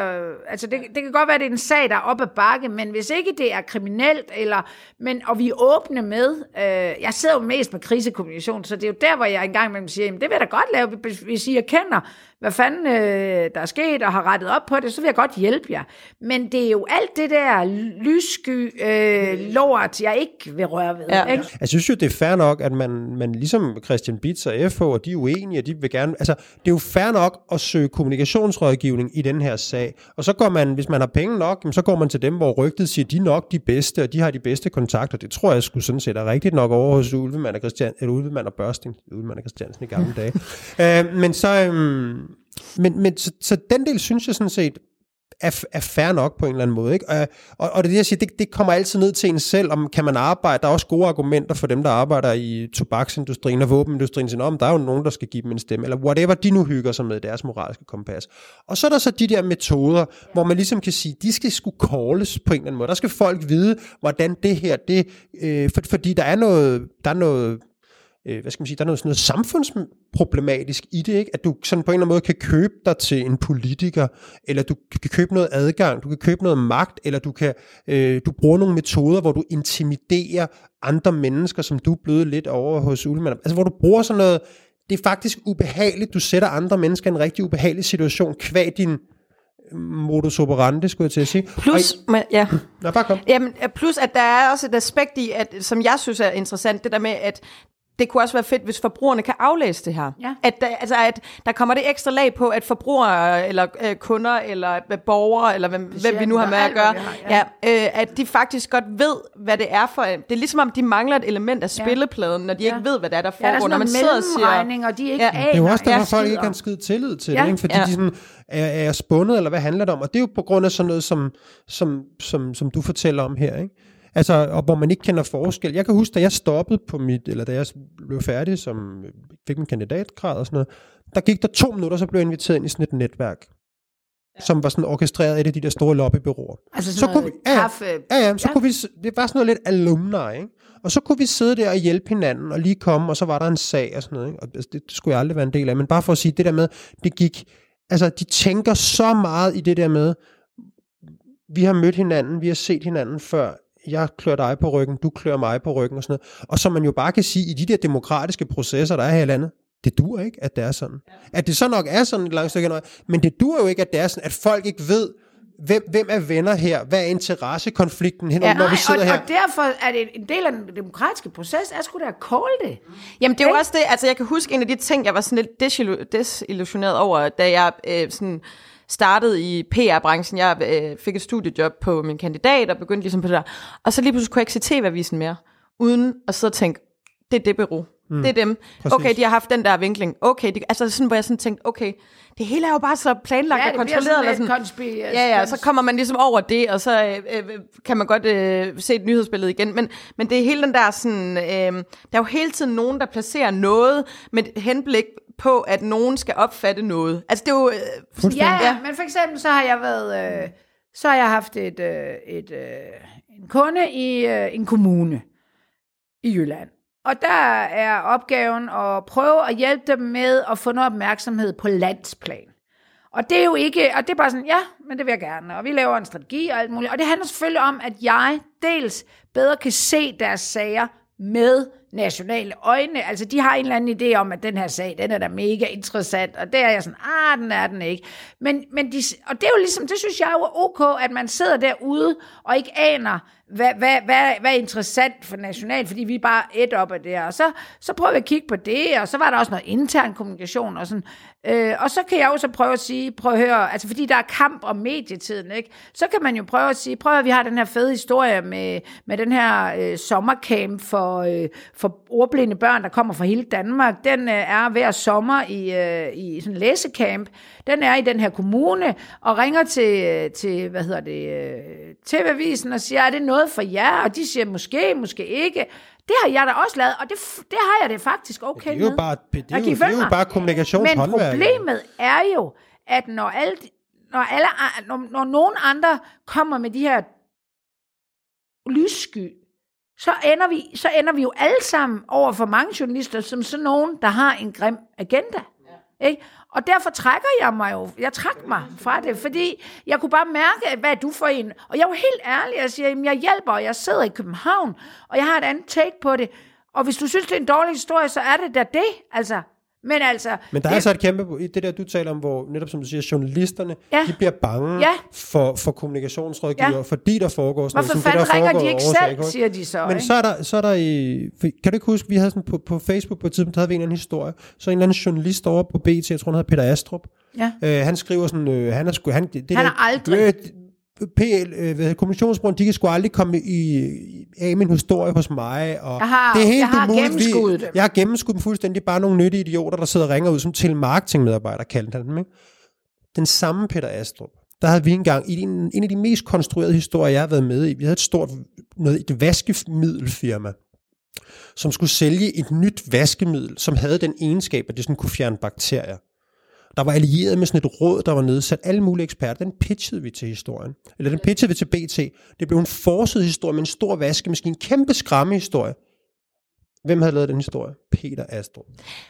altså det, det kan godt være, at det er en sag, der er op ad bakke, men hvis ikke det er kriminelt, eller, men, og vi er åbne med, øh, jeg sidder jo mest med krisekommunikation, så det er jo der, hvor jeg engang imellem siger, jamen, det vil jeg da godt lave, hvis I erkender, hvad fanden øh, der er sket, og har rettet op på det, så vil jeg godt hjælpe jer. Men det er jo alt det der lyssky øh, lort, jeg ikke vil røre ved. Ja. Ikke? Jeg synes jo, det er fair nok, at man, man ligesom Christian Bitz og FH, og de er uenige, og de vil gerne... Altså, det er jo fair nok at søge kommunikationsrådgivning i den her sag. Og så går man, hvis man har penge nok, så går man til dem, hvor rygtet siger, de er nok de bedste, og de har de bedste kontakter. Det tror jeg skulle sådan set er rigtigt nok over hos Ulvemand og, Christian, eller Ulvemand og Børsting. Ulvemand og Christiansen i gamle dage. øh, men så... Øh, men, men så, så den del synes jeg sådan set er, er fair nok på en eller anden måde. Ikke? Og, og, og det, jeg siger, det, det kommer altid ned til en selv, om kan man arbejde. Der er også gode argumenter for dem, der arbejder i tobaksindustrien og våbenindustrien, siger, om der er jo nogen, der skal give dem en stemme, eller whatever de nu hygger sig med deres moralske kompas. Og så er der så de der metoder, hvor man ligesom kan sige, de skal skulle calles på en eller anden måde. Der skal folk vide, hvordan det her, det, øh, for, fordi der er noget, der er noget øh, hvad skal man sige, der er noget, sådan noget samfundsproblematisk i det, ikke? at du sådan på en eller anden måde kan købe dig til en politiker, eller du kan købe noget adgang, du kan købe noget magt, eller du kan øh, du bruger nogle metoder, hvor du intimiderer andre mennesker, som du er blevet lidt over hos Ulemann. Altså hvor du bruger sådan noget, det er faktisk ubehageligt, du sætter andre mennesker i en rigtig ubehagelig situation, kvad din modus operandi, skulle jeg til at sige. Plus, I, men, ja. Nå, bare kom. Jamen, plus, at der er også et aspekt i, at, som jeg synes er interessant, det der med, at det kunne også være fedt, hvis forbrugerne kan aflæse det her. Ja. At, der, altså, at der kommer det ekstra lag på, at forbrugere, eller øh, kunder, eller øh, borgere, eller hvem, hvem vi nu har med at gøre, har, ja. Ja, øh, at de faktisk godt ved, hvad det er for... Det er ligesom om, de mangler et element af spillepladen, når de ja. ikke ved, hvad det er, der foregår. Ja, der er når man sidder og siger... og de ikke ja. aner. Det er jo også derfor, folk ikke har en skid tillid til ja. det, ikke? fordi ja. de sådan, er, er spundet, eller hvad handler det om? Og det er jo på grund af sådan noget, som, som, som, som du fortæller om her, ikke? Altså, og hvor man ikke kender forskel. Jeg kan huske, da jeg stoppede på mit, eller da jeg blev færdig, som fik min kandidatgrad og sådan noget, der gik der to minutter, så blev jeg inviteret ind i sådan et netværk, ja. som var sådan orkestreret af et af de der store lobbybyråer. Altså så kunne vi, ja, kaffe... Ja, ja, så ja. kunne vi, det var sådan noget lidt alumni, ikke? Og så kunne vi sidde der og hjælpe hinanden, og lige komme, og så var der en sag og sådan noget, ikke? Og det, det skulle jeg aldrig være en del af, men bare for at sige, det der med, det gik, altså de tænker så meget i det der med, vi har mødt hinanden, vi har set hinanden før, jeg klør dig på ryggen, du klør mig på ryggen og sådan noget. Og som man jo bare kan sige, i de der demokratiske processer, der er her i landet, det dur ikke, at det er sådan. Ja. At det så nok er sådan et langt stykke noget, men det dur jo ikke, at det er sådan, at folk ikke ved, hvem, hvem er venner her? Hvad er interessekonflikten hen, ja, når nej, vi sidder og, her? Og derfor er det en del af den demokratiske proces, at skulle da call det. Jamen det er jo også det, altså jeg kan huske en af de ting, jeg var sådan lidt desillusioneret over, da jeg øh, sådan startede i PR-branchen. Jeg øh, fik et studiejob på min kandidat og begyndte ligesom på det der. Og så lige pludselig kunne jeg ikke se TV-avisen mere, uden at sidde og tænke, det er det bureau. Mm. Det er dem. Præcis. Okay, de har haft den der vinkling. Okay, de, altså sådan, hvor jeg sådan tænkte, okay, det hele er jo bare så planlagt ja, og kontrolleret. Eller sådan, konspi- ja, ja, så kommer man ligesom over det, og så øh, øh, kan man godt øh, se et nyhedsbillede igen. Men, men det er hele den der sådan, øh, der er jo hele tiden nogen, der placerer noget med henblik på, at nogen skal opfatte noget. Altså det er jo... Øh, ja, ja, men for eksempel så har jeg været... Øh, så har jeg haft et, øh, et, øh, en kunde i øh, en kommune i Jylland. Og der er opgaven at prøve at hjælpe dem med at få noget opmærksomhed på landsplan. Og det er jo ikke, og det er bare sådan, ja, men det vil jeg gerne, og vi laver en strategi og alt muligt. Og det handler selvfølgelig om, at jeg dels bedre kan se deres sager med nationale øjne. Altså, de har en eller anden idé om, at den her sag, den er da mega interessant, og der er jeg sådan, ah, den er den ikke. Men, men de, og det er jo ligesom, det synes jeg jo er ok, at man sidder derude og ikke aner, hvad, hvad, hvad, hvad er interessant for nationalt, fordi vi er bare et op af det. Og så, så prøver vi at kigge på det, og så var der også noget intern kommunikation og sådan. Øh, og så kan jeg jo så prøve at sige, prøv at høre, altså fordi der er kamp om medietiden, ikke? så kan man jo prøve at sige, prøv at vi har den her fede historie med, med den her øh, sommercamp for, øh, for ordblinde børn, der kommer fra hele Danmark. Den øh, er hver sommer i, øh, i sådan en læsecamp. Den er i den her kommune og ringer til, til hvad hedder det, øh, TV-avisen og siger, er det noget for jer? Og de siger, måske, måske ikke. Det har jeg da også lavet, og det, det har jeg det faktisk okay Det er jo med. bare, det er jo, det er jo bare kommunikationshåndværk. Men problemet er jo, at når, alle, når, alle, når, når nogen andre kommer med de her lyssky, så ender, vi, så ender vi jo alle sammen over for mange journalister som sådan nogen, der har en grim agenda. Ja. Ikke? Og derfor trækker jeg mig jo, jeg trak mig fra det, fordi jeg kunne bare mærke, hvad er du for en? Og jeg var helt ærlig jeg siger, jamen, jeg hjælper, og jeg sidder i København, og jeg har et andet take på det. Og hvis du synes, det er en dårlig historie, så er det da det, altså. Men altså... Men der er altså et kæmpe, i det der du taler om, hvor netop som du siger, journalisterne, Ja. de bliver bange Ja. for, for kommunikationsrådgiver, Ja. fordi der foregår sådan Hvorfor noget, det, fanden der ringer de ikke selv, Aarhus, siger de så, Men ikke? så er der, så er der i, kan du ikke huske, vi havde sådan på, på Facebook på et tidspunkt, der havde vi en eller anden historie, så en eller anden journalist over på BT, jeg tror han hedder Peter Astrup, Ja. øh, han skriver sådan, øh, han er sgu, han, det, det Han der- er aldrig- Øh, PL, øh, kommissionsbrugeren, de kan sgu aldrig komme i, i- af min historie hos mig. Og Jeg har- det er helt jeg har umuligt. gennemskuet det. Jeg har gennemskuddet dem fuldstændig. Bare nogle nyttige idioter, der sidder og ringer ud som telemarketingmedarbejder, kaldte han dem. Ikke? Den samme Peter Astrup, der havde vi engang i en, en af de mest konstruerede historier, jeg har været med i. Vi havde et stort noget, et vaskemiddelfirma, som skulle sælge et nyt vaskemiddel, som havde den egenskab, at det sådan kunne fjerne bakterier. Der var allieret med sådan et råd, der var nedsat. Alle mulige eksperter. Den pitchede vi til historien. Eller den pitchede vi til BT. Det blev en forsidet historie med en stor vaskemaskine. En kæmpe skrammehistorie. Hvem havde lavet den historie? Peter Astrup.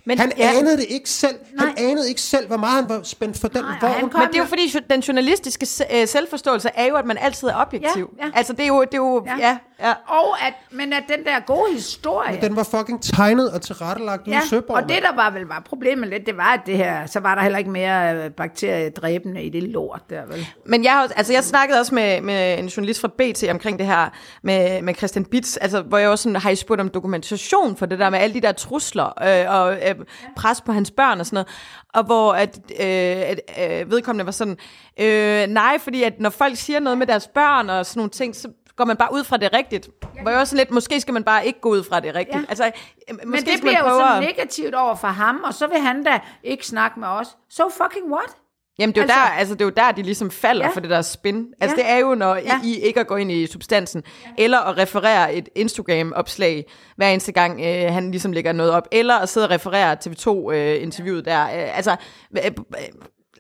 Men, Han ja, anede det ikke selv. Han Nej. anede ikke selv, hvor meget han var spændt for den Nej, og vogn. han men det er jo fordi, den journalistiske øh, selvforståelse er jo, at man altid er objektiv. Ja, ja. Altså, det er jo... Det er jo Ja. ja. Ja, ja. Og at, men at den der gode historie... Den var fucking tegnet og tilrettelagt ude i Søborg. og det der var vel var problemet lidt, det var, at det her, så var der heller ikke mere øh, bakteriedræbende i det lort der, vel? Men jeg, har, også- altså jeg snakkede også med, med en journalist fra BT omkring det her med, med Christian Bitz, altså, hvor jeg også sådan, har I spurgt om dokumentation for det der med alle de der trusler øh, og øh, pres på hans børn og sådan noget. Og hvor at, øh, at øh, vedkommende var sådan, øh, nej, fordi at når folk siger noget med deres børn og sådan nogle ting, så går man bare ud fra det rigtigt. Hvor jeg også lidt, måske skal man bare ikke gå ud fra det rigtigt. Ja. Altså, øh, måske Men det skal bliver man jo prøve sådan at- negativt over for ham, og så vil han da ikke snakke med os. So fucking what? Jamen, det er, jo Altså- der, altså, det er jo der, de ligesom falder Ja. for det der spin. Altså, Ja. det er jo, når Ja. I, I ikke at gå ind i substansen, ja. eller at referere et Instagram-opslag, hver eneste gang øh, han ligesom lægger noget op, eller at sidde og referere TV2-interviewet der. Øh, altså, øh, øh,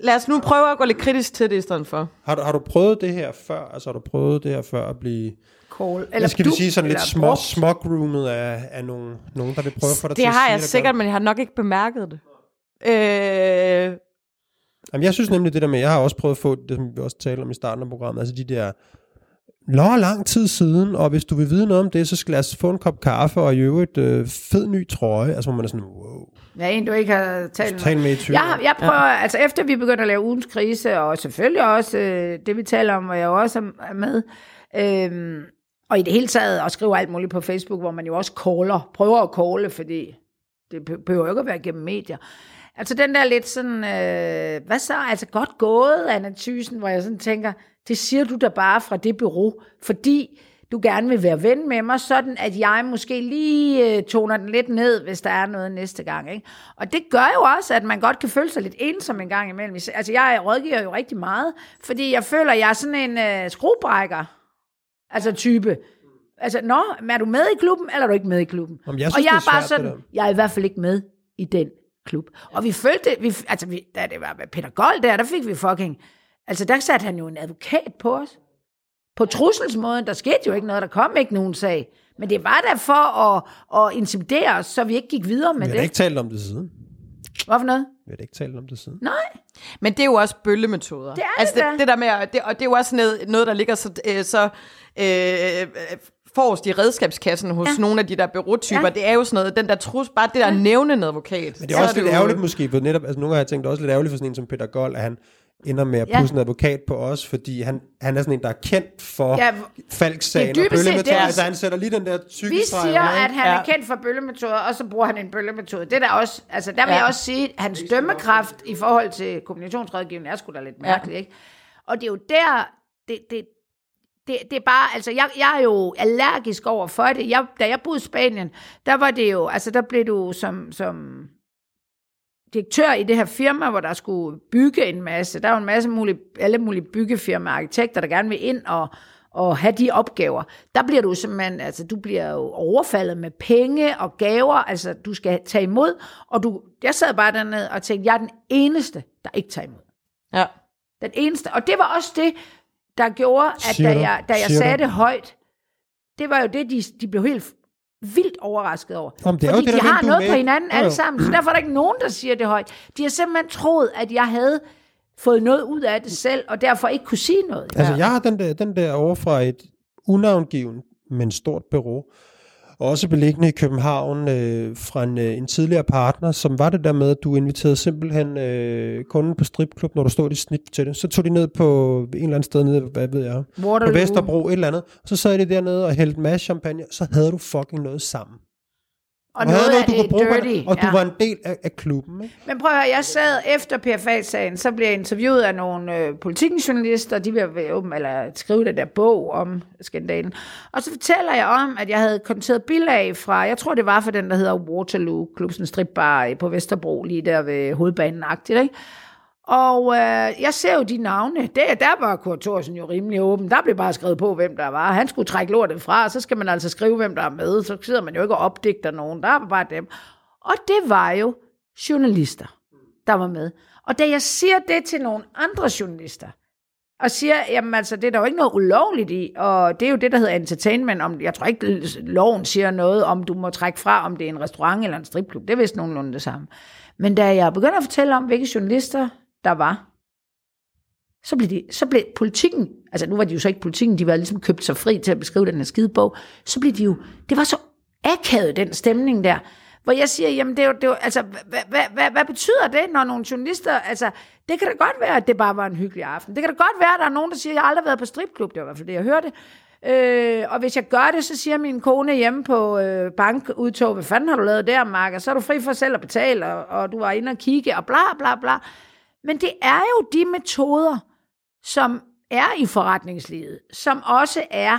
lad os nu prøve at gå lidt kritisk til det i stedet for. Har du, har du prøvet det her før? Altså har du prøvet det her før at blive... Call. Eller skal vi du- sige sådan lidt små, brugt. smokroomet af, af nogen, nogen, der vil prøve at få dig til Det at har sige jeg det sikkert, men jeg har nok ikke bemærket det. Øh, Jamen, jeg synes nemlig det der med, jeg har også prøvet at få det, som vi også talte om i starten af programmet, altså de der Nå, lang tid siden, og hvis du vil vide noget om det, så skal os få en kop kaffe og i øvrigt øh, fed ny trøje. Altså, hvor man er sådan, wow, Ja, en, du ikke har talt tal med. med i tvivl. Jeg, har- jeg prøver, ja. altså efter vi begyndte at lave ugens krise, og selvfølgelig også øh, det, vi taler om, hvor jeg også er med, øhm, og i det hele taget, og skriver alt muligt på Facebook, hvor man jo også caller, prøver at calle, fordi det be- behøver jo ikke at være gennem medier. Altså den der lidt sådan, øh, hvad så, altså godt gået, Anna Thysen, hvor jeg sådan tænker, det siger du da bare fra det bureau, fordi du gerne vil være ven med mig, sådan at jeg måske lige øh, toner den lidt ned, hvis der er noget næste gang. Ikke? Og det gør jo også, at man godt kan føle sig lidt ensom en gang imellem. Altså jeg rådgiver jo rigtig meget, fordi jeg føler, at jeg er sådan en øh, skruebrækker, altså type. Altså, nå, er du med i klubben, eller er du ikke med i klubben? Jamen, jeg og synes, jeg det er bare svært, det sådan, jeg er i hvert fald ikke med i den klub. Og vi følte, vi, altså vi, da det var med Peter Gold der, der fik vi fucking, altså der satte han jo en advokat på os. På trusselsmåden, der skete jo ikke noget, der kom ikke nogen sag. Men det var der for at, at intimidere os, så vi ikke gik videre med Vi har det. ikke talt om det siden. Hvorfor noget? Vi har da ikke talt om det siden. Nej. Men det er jo også bøllemetoder. Det er altså det det, det der med, at- det, og det er jo også noget, noget der ligger så, øh, så øh, forrest i redskabskassen hos Ja. ja. nogle af de der bureautyper. Ja. Ja. Det er jo sådan noget, den der trus, bare det der ja. nævne en advokat. Men det er også lidt ærgerligt måske, for netop, altså nogle gange har jeg tænkt, det er også lidt ærgerligt for sådan en som Peter Gold, at han, ender med at Ja. pusse en advokat på os, fordi han, han er sådan en, der er kendt for Ja, ja, Falk-sagen det er og bøllemetoder. det, vi- Altså han sætter lige den der Vi cykelstreg siger, at han er Ja. kendt for bøllemetoder, og så bruger han en bøllemetode. Det er der også, altså der vil Ja. jeg også sige, at hans dømmekraft i forhold til kommunikationsrådgivning er sgu da lidt mærkeligt, ikke? Og det er jo der, det, det, det, det er bare, altså jeg, jeg er jo allergisk over for det. Jeg, da jeg boede i Spanien, der var det jo, altså der blev du som, som direktør i det her firma, hvor der skulle bygge en masse. Der er jo en masse mulige, alle mulige byggefirmaer, arkitekter, der gerne vil ind og, og have de opgaver. Der bliver du simpelthen, altså du bliver jo overfaldet med penge og gaver, altså du skal tage imod, og du, jeg sad bare dernede og tænkte, jeg er den eneste, der ikke tager imod. Ja. Den eneste. Og det var også det, der gjorde, at da jeg, da jeg sagde det højt, det var jo det, de, de blev helt vildt overrasket over. Jamen, det er Fordi det, de der har noget på med. hinanden Jo, alle sammen, så derfor er der ikke nogen, der siger det højt. De har simpelthen troet, at jeg havde fået noget ud af det selv, og derfor ikke kunne sige noget. Altså, jeg har den der, den der over fra et unavngiven, men stort bureau, også beliggende i København, øh, fra en, øh, en tidligere partner, som var det der med, at du inviterede simpelthen øh, kunden på stripklub, når du stod i snit til det. Så tog de ned på en eller anden sted nede, hvad ved jeg, på Waterloo. Vesterbro, et eller andet. Og så sad de dernede og hældte en masse champagne, så havde du fucking noget sammen. Og Du havde noget du kunne bruge på dirty. og du ja. var en del af, af klubben. Ikke? Men prøv at høre, jeg sad efter PFA-sagen, så blev jeg interviewet af nogle øh, politikjournalister, de vil være åben, eller skrive den der bog om skandalen. Og så fortæller jeg om, at jeg havde konteret bilag fra, jeg tror det var for den, der hedder Waterloo, klub, sådan en stripbar på Vesterbro, lige der ved hovedbanen-agtigt, ikke? Og øh, jeg ser jo de navne. Det, der var Kurt Thorsen jo rimelig åben. Der blev bare skrevet på, hvem der var. Han skulle trække lortet fra, og så skal man altså skrive, hvem der er med. Så sidder man jo ikke og opdigter nogen. Der var bare dem. Og det var jo journalister, der var med. Og da jeg siger det til nogle andre journalister, og siger, jamen altså, det er der jo ikke noget ulovligt i, og det er jo det, der hedder entertainment. Om, jeg tror ikke, loven siger noget om, du må trække fra, om det er en restaurant eller en stripklub. Det er vist nogenlunde det samme. Men da jeg begynder at fortælle om, hvilke journalister der var, så blev, de, så blev politikken, altså nu var de jo så ikke politikken, de var ligesom købt sig fri til at beskrive den her skide bog, så blev de jo, det var så akavet, den stemning der, hvor jeg siger, jamen det er jo, det er jo altså, hvad, hvad, hvad, hvad betyder det, når nogle journalister, altså, det kan da godt være, at det bare var en hyggelig aften. Det kan da godt være, at der er nogen, der siger, at jeg har aldrig været på stripklub, det var i hvert fald det, jeg hørte. Øh, og hvis jeg gør det, så siger min kone hjemme på øh, bankudtog, hvad fanden har du lavet der, Mark? Og så er du fri for selv at betale, og, og du var inde og kigge, og bla bla bla. Men det er jo de metoder, som er i forretningslivet, som også er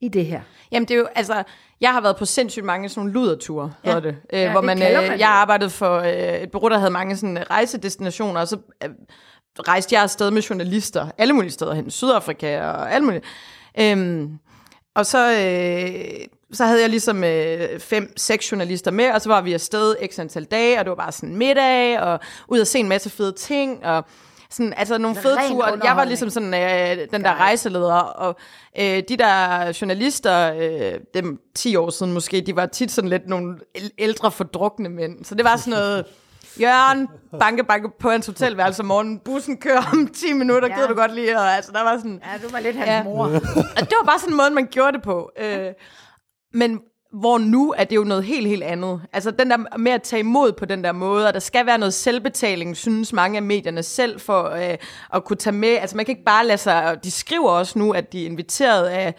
i det her. Jamen det er jo, altså, jeg har været på sindssygt mange sådan nogle luderture, Ja. hedder det. Øh, Ja, hvor det man, øh, man det jeg arbejdede for øh, et bureau, der havde mange sådan rejsedestinationer, og så øh, rejste jeg afsted med journalister, alle mulige steder hen, Sydafrika og alle mulige. Øhm, og så, øh, så havde jeg ligesom øh, fem, seks journalister med, og så var vi afsted x antal dage, og det var bare sådan middag, og ud og se en masse fede ting, og sådan, altså nogle fede ture. Jeg var ligesom sådan øh, den der rejseleder, og øh, de der journalister, øh, dem 10 år siden måske, de var tit sådan lidt nogle æl- ældre fordrukne mænd. Så det var sådan noget, Jørgen, banke, banke på hans hotelværelse om morgenen, bussen kører om 10 minutter, ja. gider du godt lige, og altså der var sådan, Ja, du var lidt hans Ja. mor. og det var bare sådan en måde, man gjorde det på. Øh, men hvor nu er det jo noget helt, helt andet. Altså den der med at tage imod på den der måde, og der skal være noget selvbetaling, synes mange af medierne selv, for øh, at kunne tage med. Altså man kan ikke bare lade sig, og de skriver også nu, at de er inviteret af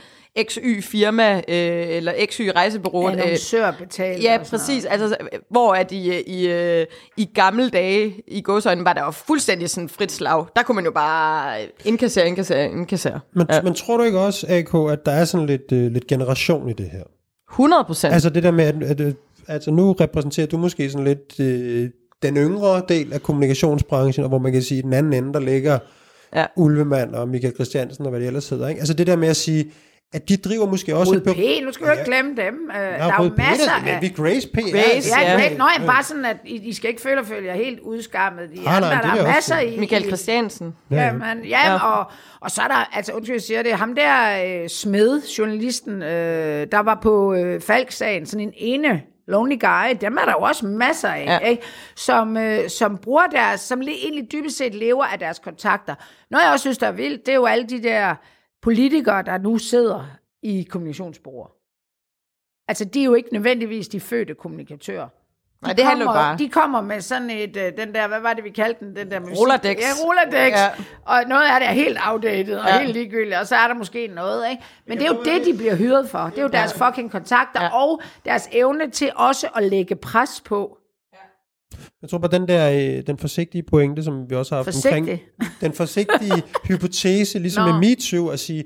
XY firma, øh, eller XY rejsebureau. øh, Annoncør betalt. Ja, præcis. Altså, hvor at i, i, øh, i gamle dage i godsøjne var der jo fuldstændig sådan frit slag. Der kunne man jo bare indkassere, indkassere, indkassere. Men, ja. men tror du ikke også, AK, at der er sådan lidt, øh, lidt generation i det her? 100 procent. Altså det der med, at, at, at altså nu repræsenterer du måske sådan lidt øh, den yngre del af kommunikationsbranchen, og hvor man kan sige, at den anden ende, der ligger Ja. Ulvemand og Michael Christiansen og hvad det ellers hedder. Ikke? Altså det der med at sige, at de driver måske også... Rød et bureau- P, nu skal du ikke glemme dem. Uh, der Ja, er jo P, masser det er- af... Vi Grace P. Grace, Ja, Ja. great. Nå, jamen, bare sådan, at I, I skal ikke føle, at føle jer helt udskammet. De nej, andre, det der er er også masser det. i... Michael Christiansen. Ja, man, ja, Ja. Og, og så er der, altså undskyld, jeg siger det, ham der øh, smed, journalisten, øh, der var på øh, Falk-sagen, sådan en ene lonely guy, dem er der jo også masser af, ja. Ja. ikke? Som, øh, som bruger deres, som li- egentlig dybest set lever af deres kontakter. Noget jeg også synes, der er vildt, det er jo alle de der politikere, der nu sidder i kommunikationsbureauer. Altså, de er jo ikke nødvendigvis de fødte kommunikatører. Nej, det handler jo kommer, bare. De kommer med sådan et, øh, den der, hvad var det, vi kaldte den? den der musik? Rolodex. Ja, Rolodex. Ja. Og noget af det er helt outdated og Ja. helt ligegyldigt, og så er der måske noget, ikke? Men det er jo det, de bliver hyret for. Det er jo deres fucking kontakter, ja. og deres evne til også at lægge pres på. Jeg tror på den der, øh, den forsigtige pointe, som vi også har haft omkring, Forsigtig. den forsigtige hypotese, ligesom Nå. med MeToo, at sige,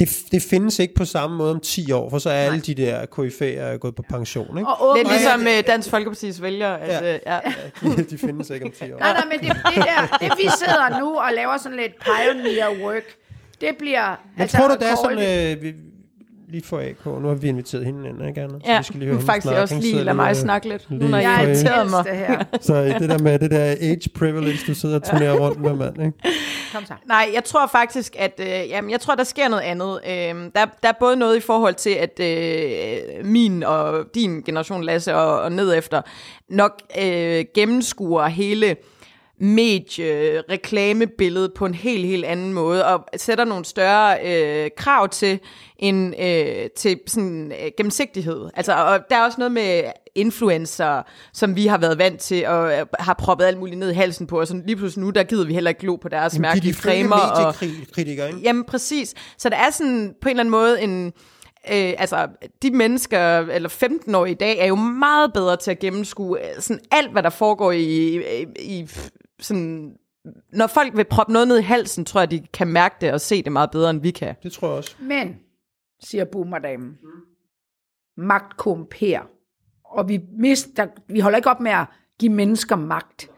det, det findes ikke på samme måde om 10 år, for så er alle de der KFA'er gået på pension, ikke? Og Lidt åbne, ligesom øh, Dansk Folkeparti's vælgere. At, Ja. øh, ja. De, de findes ikke om 10 år. Nej, nej, men det, det der, det vi sidder nu og laver sådan lidt pioneer work, det bliver... Men tror du, det er sådan, øh, vi, lige for AK, nu har vi inviteret hende ind, ikke Anna? Så Ja, vi skal lige høre hende faktisk snakke. også Hun lige lade mig og- snakke lidt, nu lige når jeg elsker mig. det her. Så øh, det der med det der age privilege, du sidder og turnerer rundt med, mand, ikke? Kom så. Nej, jeg tror faktisk, at øh, jamen, jeg tror, der sker noget andet. Øh, der, der er både noget i forhold til, at øh, min og din generation, Lasse, og, og ned efter, nok øh, gennemskuer hele medie-reklamebilledet på en helt, helt anden måde, og sætter nogle større øh, krav til, en, øh, til sådan, øh, gennemsigtighed. Altså, og der er også noget med influencer, som vi har været vant til, og øh, har proppet alt muligt ned i halsen på, og sådan lige pludselig nu, der gider vi heller ikke glo på deres Jamen, mærkelige de cremer. Og, mediekritikere, ikke? Jamen præcis. Så der er sådan på en eller anden måde en... Øh, altså, de mennesker, eller 15-årige i dag, er jo meget bedre til at gennemskue øh, sådan alt, hvad der foregår i, i, i sådan... Når folk vil proppe noget ned i halsen, tror jeg, de kan mærke det og se det meget bedre, end vi kan. Det tror jeg også. Men, siger boomerdamen, magt korrumperer. Og vi, mister, vi holder ikke op med at give mennesker magt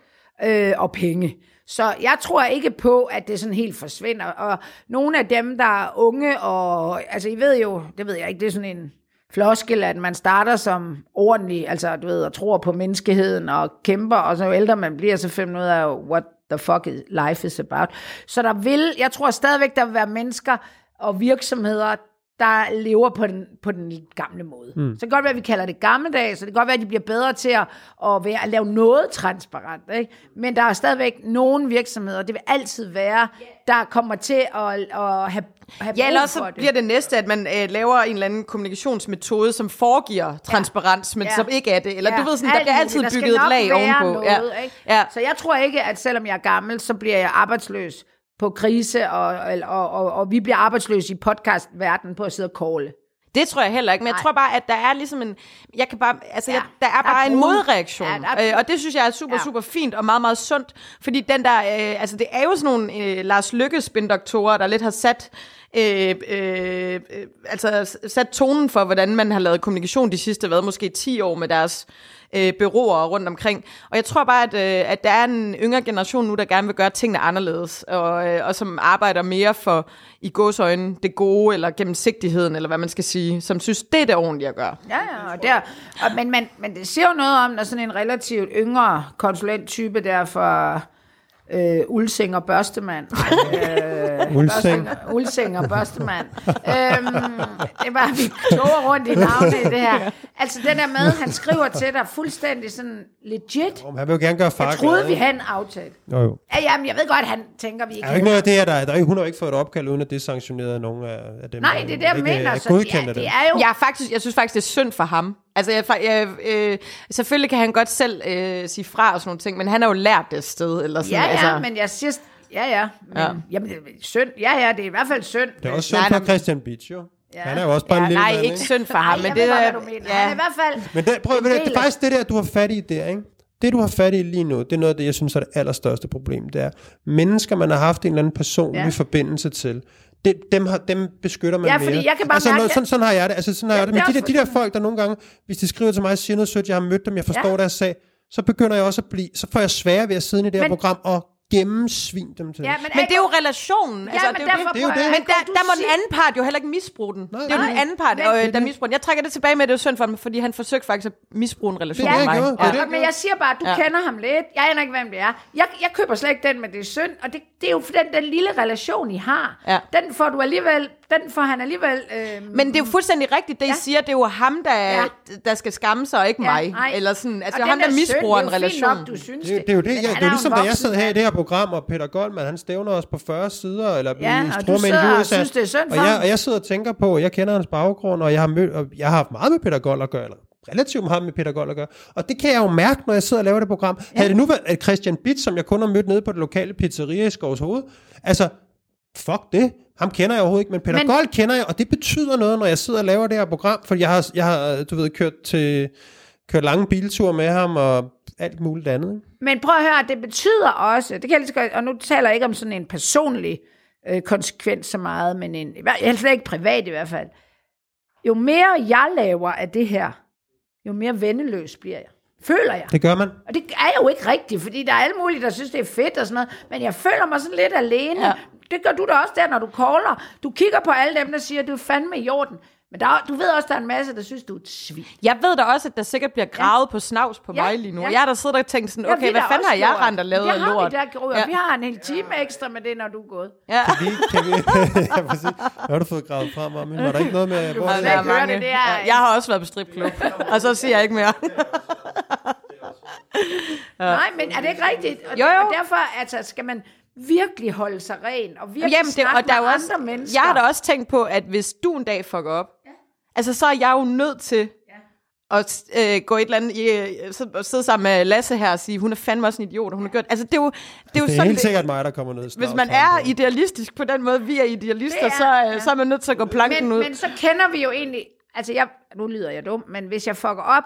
øh, og penge. Så jeg tror ikke på, at det sådan helt forsvinder. Og nogle af dem, der er unge, og altså I ved jo, det ved jeg ikke, det er sådan en floskel, at man starter som ordentlig, altså du ved, og tror på menneskeheden og kæmper, og så jo ældre man bliver, så finder man ud af, what the fuck is, life is about. Så der vil, jeg tror stadigvæk, der vil være mennesker og virksomheder, der lever på den, på den gamle måde. Mm. Så det kan godt være, at vi kalder det gammeldags, så det kan godt være, at de bliver bedre til at, at, være, at lave noget transparent. Ikke? Men der er stadigvæk nogle virksomheder, det vil altid være, der kommer til at, at have, have Ja, eller brug også for så det. bliver det næste, at man øh, laver en eller anden kommunikationsmetode, som foregiver transparens, men Ja. som ikke er det. Eller Ja, du ved sådan, der alt bliver altid Der bygget et lag ovenpå. Noget, ja. Ikke? Ja. Så jeg tror ikke, at selvom jeg er gammel, så bliver jeg arbejdsløs på krise, og, og, og, og vi bliver arbejdsløse i podcastverdenen på at sidde og call. Det tror jeg heller ikke, men jeg Nej. tror bare, at der er ligesom en, jeg kan bare, altså Ja, jeg, der er der er bare en brud. modreaktion, Ja, er- øh, og det synes jeg er super, Ja. super fint og meget, meget sundt, fordi den der, øh, altså det er jo sådan nogle øh, Lars Lykke spindoktorer, der lidt har sat, øh, øh, øh, altså sat tonen for, hvordan man har lavet kommunikation de sidste, hvad, måske 10 år med deres øh, byråer rundt omkring. Og jeg tror bare, at, øh, at der er en yngre generation nu, der gerne vil gøre tingene anderledes, og, øh, og som arbejder mere for, i godsøjne, det gode, eller gennemsigtigheden, eller hvad man skal sige, som synes, det er det ordentlige at gøre. Ja, ja, og der, og, men, men, men det siger jo noget om, når sådan en relativt yngre konsulenttype der for øh, Ulsing og Børstemand. Øh, Ulsing. Ulsing og Børstemand. øhm, det var, vi toger rundt i navne i det her. Altså det der med, han skriver til dig fuldstændig sådan legit. Om han vil jo gerne gøre far Jeg troede, glad, vi havde en aftale. Jo, jo. Ja, jamen, jeg ved godt, at han tænker, vi ikke er ikke noget af det her, der er, der er, hun har ikke fået et opkald, uden at det er sanktioneret af nogen af, af dem. Nej, det er det, jeg mener. Er Så det er, af det dem. er jo... Jeg, er faktisk, jeg synes faktisk, det er synd for ham. Altså, jeg, jeg, øh, selvfølgelig kan han godt selv øh, sige fra og sådan nogle ting, men han har jo lært det et sted. Eller sådan, Ja, ja, altså. men jeg siger... Ja, ja. Men, Ja. ja. Jamen, det er synd. Ja, ja, det er i hvert fald synd. Det er også synd for Christian Beach, jo. Ja. Han er jo også bare en lille Nej, mand, ikke synd for ham, men det godt, er... hvad du mener. Han er i hvert fald... Men det, prøv, del det er faktisk det der, du har fat i der, ikke? Det, du har fat i lige nu, det er noget af det, jeg synes er det allerstørste problem. Det er, mennesker, man har haft en eller anden personlig Ja. ja. forbindelse til, det, dem, har, dem beskytter man Ja, mere. fordi jeg kan bare altså, mærke- sådan, sådan har jeg det. Altså, sådan har Ja, jeg det. Men det de der, de der folk, der nogle gange, hvis de skriver til mig og siger noget sødt, jeg har mødt dem, jeg forstår Ja. ja. deres sag, så begynder jeg også at blive, så får jeg sværere ved at sidde i det her Men- program og gennemsvin dem til. Ja, Men det er jo relationen. Ja, altså, men det er jo det. Det er jo det. Men der, der må den anden part jo heller ikke misbruge den. Nej, det er jo nej. den anden part, Men- øh, der misbruger den. Jeg trækker det tilbage med, at det er synd for ham, fordi han forsøgte faktisk at misbruge en relation er med mig. Det Ja, det, men jeg siger bare, at du Ja. ja. kender ham lidt. Jeg aner ikke, hvem det er. Jeg, jeg køber slet ikke den, men det er synd. Og det, det er jo for den, den lille relation, I har. Ja. Den får du alligevel, den får han alligevel... Øh, Men det er jo fuldstændig rigtigt, det I Ja. siger. Det er jo ham, der, Ja. der skal skamme sig, og ikke mig. nej. Eller sådan, altså og det er ham, den der misbruger en det relation. Nok, du synes Det, det er jo det, ja, han det er ligesom, da jeg sad her i det her program, og Peter Goldman, han stævner os på 40 sider, eller Ja, i og du sidder og synes, det er synd for og jeg, og jeg sidder og tænker på, jeg kender hans baggrund, og jeg har, mødt, og jeg har haft meget med Peter Gold at gøre, eller relativt meget med Peter Gold at gøre. Og det kan jeg jo mærke, når jeg sidder og laver det program. Ja. Havde det nu været at Christian Bitt, som jeg kun har mødt nede på det lokale pizzeria i Skovs Hoved, altså, fuck det. Ham kender jeg overhovedet ikke, men Peter men... Gold kender jeg, og det betyder noget, når jeg sidder og laver det her program, for jeg har, jeg har du ved, kørt til kørt lange bilture med ham og alt muligt andet. Men prøv at høre, det betyder også, det kan jeg lige godt, og nu taler jeg ikke om sådan en personlig øh, konsekvens så meget, men en, i hvert- slet ikke privat i hvert fald. Jo mere jeg laver af det her, jo mere vendeløs bliver jeg. Føler jeg. Det gør man. Og det er jo ikke rigtigt, fordi der er alle mulige, der synes, det er fedt og sådan noget, men jeg føler mig sådan lidt alene. Ja. Det gør du da også der, når du caller. Du kigger på alle dem, der siger, du er fandme i orden. Men der, er- du ved også, der er en masse, der synes, du er et svin. Jeg ved da også, at der sikkert bliver gravet ja. på snavs på Ja, mig lige nu. ja. Ja. Jeg har da siddet og tænkt sådan, Ja, okay, vi hvad fanden har jeg rent og lavet det af har lort? Vi, der, Ja. vi har en hel time ekstra med det, når du er gået. Ja. Kan vi, kan vi, ja, præcis. Hvad har du fået gravet frem om? Var der ikke noget med... Hvor må er det? mange. det, det er- Ja, Jeg har også været på stripklub, og så siger jeg ikke mere. Nej, men er det ikke rigtigt? Og, Jo, jo. og derfor altså, skal man virkelig holde sig ren, og virkelig Jamen, det, snakke og der er med også, andre mennesker. jeg har da også tænkt på, at hvis du en dag fucker op, ja. Altså så er jeg jo nødt til at øh, gå et eller andet, i, øh, så, og sidde sammen med Lasse her og sige, hun er fandme også en idiot, og hun har gjort, altså det er jo, det er jo Det er sådan, helt sikkert mig, der kommer ned. hvis man er idealistisk på den måde, vi er idealister, er- så, øh, ja. så er man nødt til at gå planken men, ud. men så kender vi jo egentlig, altså jeg, nu lyder jeg dum, men hvis jeg fucker op,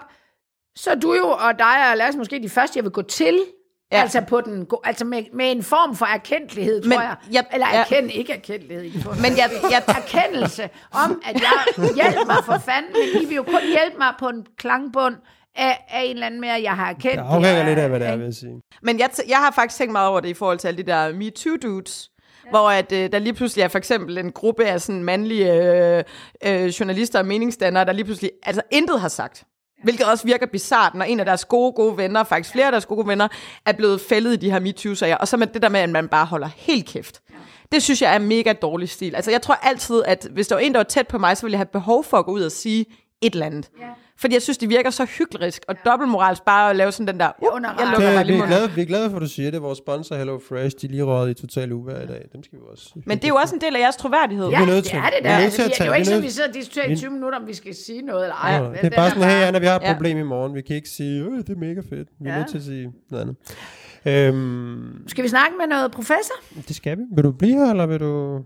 så er du jo, og dig og Lars måske de første, jeg vil gå til, ja. Ja. altså, på den, go- altså med, med en form for erkendelighed, tror Men jeg. jeg- Eller ja. erkend, ikke erkendelighed. I Men jeg, jeg, erkendelse om, at jeg hjælper mig for fanden, men I vil jo kun hjælpe mig på en klangbund af, af en eller anden mere, jeg har erkendt. Det afhænger lidt af, hvad det er, ikke? vil jeg sige. Men jeg, t- jeg har faktisk tænkt meget over det i forhold til alle de der MeToo-dudes, ja. hvor at, øh, der lige pludselig er for eksempel en gruppe af sådan mandlige øh, øh, journalister og meningsdannere, der lige pludselig altså intet har sagt. Hvilket også virker bizart, når en af deres gode, gode venner, faktisk flere af deres gode venner, er blevet fældet i de her MeToo-sager. Og så med det der med, at man bare holder helt kæft. Det synes jeg er mega dårlig stil. Altså jeg tror altid, at hvis der var en, der var tæt på mig, så ville jeg have behov for at gå ud og sige et eller andet. Ja. Fordi jeg synes, det virker så hyklerisk og dobbeltmoralsk bare at lave sådan den der, uh, under jeg lukker mig Det, vi, lige er munden. glade, vi er glade for, at du siger det. Vores sponsor Hello Fresh, de er lige røget i total uvær i dag. Dem skal vi også. Men det er jo også en del af jeres troværdighed. Ja, vi det er det Vi der. er Altså, vi- det er jo ikke vi er sådan, vi sidder og diskuterer i 20 minutter, om vi skal sige noget eller ej. Ja, det er bare sådan, hey Anna, vi har et Ja. problem i morgen. Vi kan ikke sige, øh, det er mega fedt. Vi er Ja. nødt til at sige noget andet. Øhm, Skal vi snakke med noget professor? det skal vi. Vil du blive her, eller vil du...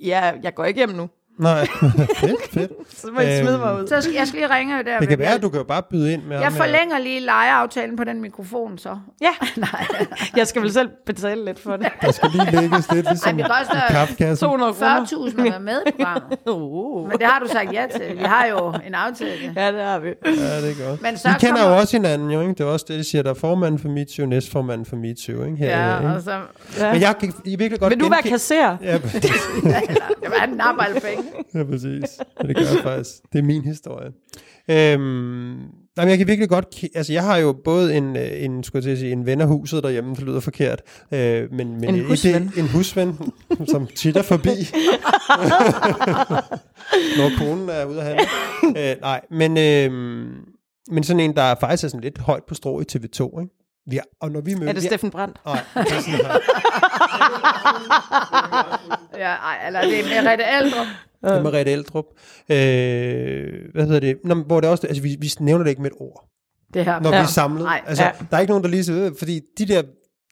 Ja, jeg går ikke hjem nu. Nej, fedt, fedt. Så må I smide Øhm, mig ud. Så skal, jeg skal lige ringe der. Det kan være, jeg, at du kan jo bare byde ind med jeg ham her. forlænger lige lejeaftalen på den mikrofon, så. Ja, jeg skal vel selv betale lidt for det. Der skal lige lægges lidt, ligesom det koster i kaffekassen. 200 kroner. 40.000 at være med i programmet. Uh. Men det har du sagt ja til. Vi har jo en aftale. Ja, det har vi. Ja, det er godt. Men så Vi kender kommer- jo også hinanden, jo, ikke? Det er også det, de siger, der er formanden for MeToo, næstformanden for MeToo, ikke? Her, Ja, ikke? og så Ja. Men jeg kan I virkelig godt Vil du være genkende- kasserer? Ja, det var en alle penge. ja, præcis. Ja, det gør jeg faktisk. Det er min historie. Øhm, nej, men jeg kan virkelig godt... Altså, jeg har jo både en, øh, en skulle jeg til at sige, en ven af huset derhjemme, det lyder forkert, øh, men, men En husven. Det, en husven, som titter forbi, når konen er ude at handle. øh, nej, men, øh, men sådan en, der faktisk er sådan lidt højt på strå i TV2, ikke? Vi har, og når vi møder... Er det Steffen Brandt? Nej, det er sådan her. Ja, ej, eller det er Merete Aldrup. Det er Mariette Eldrup. Øh, hvad hedder det? Nå, hvor det også, altså vi, vi nævner det ikke med et ord, Det her. når ja. vi er samlet. Nej, altså, ja. Der er ikke nogen, der lige siger, fordi de der,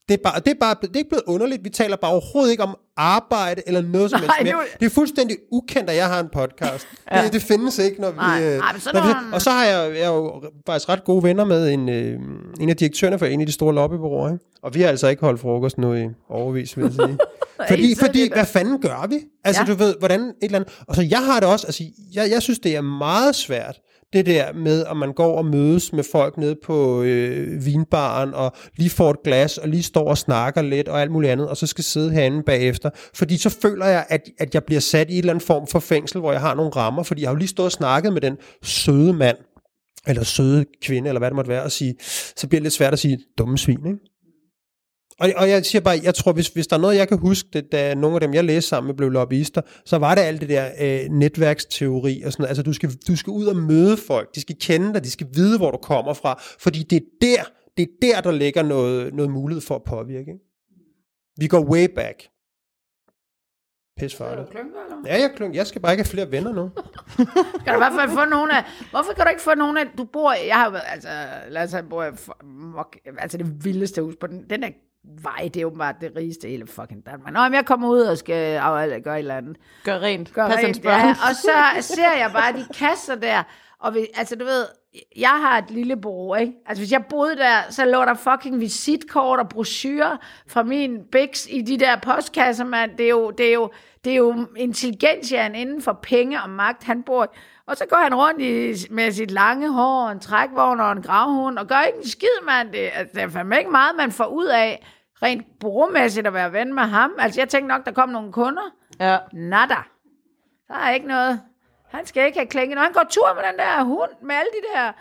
det er, bare, det, er bare, det er ikke blevet underligt. Vi taler bare overhovedet ikke om arbejde eller noget som helst mere. nu- Det er fuldstændig ukendt, at jeg har en podcast. ja. det, det findes ikke, når vi... Nej, øh, nej, men så når vi og så har jeg, jeg er jo faktisk ret gode venner med en, øh, en af direktørerne for en af de store lobbybureauer. Ikke? Og vi har altså ikke holdt frokost nu i overvis, vil jeg sige. fordi, fordi det- hvad fanden gør vi? Altså, ja. du ved, hvordan et eller andet... Og så jeg har det også, altså, jeg, jeg synes, det er meget svært, det der med, at man går og mødes med folk nede på øh, vinbaren, og lige får et glas, og lige står og snakker lidt, og alt muligt andet, og så skal sidde herinde bagefter. Fordi så føler jeg, at, at jeg bliver sat i en eller anden form for fængsel, hvor jeg har nogle rammer, fordi jeg har jo lige stået og snakket med den søde mand, eller søde kvinde, eller hvad det måtte være, og sige, så bliver det lidt svært at sige, dumme svin, ikke? Og, og jeg siger bare, jeg tror, hvis, hvis der er noget, jeg kan huske, det, da nogle af dem, jeg læste sammen med, blev lobbyister, så var det alt det der øh, netværksteori og sådan noget. Altså, du skal, du skal ud og møde folk, de skal kende dig, de skal vide, hvor du kommer fra, fordi det er der, det er der, der ligger noget, noget mulighed for at påvirke. Ikke? Vi går way back. Pis farligt. Ja, jeg, klunk. jeg skal bare ikke have flere venner nu. kan du i hvert fald få nogle af... Hvorfor kan du ikke få nogle af... Du bor... Jeg har. Altså, lad os sige, bor i for- altså det vildeste hus på den, den der vej, det er åbenbart det rigeste i hele fucking Danmark. Nå, men jeg kommer ud og skal af- gøre et eller andet. Gør rent. Gør Pas rent, ja. Og så ser jeg bare de kasser der, og vi, altså du ved, jeg har et lille bureau, ikke? Altså hvis jeg boede der, så lå der fucking visitkort og brochurer fra min Bix i de der postkasser, mand. Det er jo, det er jo, det er jo intelligentiaen inden for penge og magt, han bor. Og så går han rundt i, med sit lange hår, og en trækvogn og en gravhund, og gør ikke en skid, mand. Det, altså, det er fandme ikke meget, man får ud af, rent bureaumæssigt at være ven med ham. Altså jeg tænkte nok, der kom nogle kunder. Ja. Nada. Der er ikke noget. Han skal ikke have klænge. Når han går tur med den der hund, med alle de der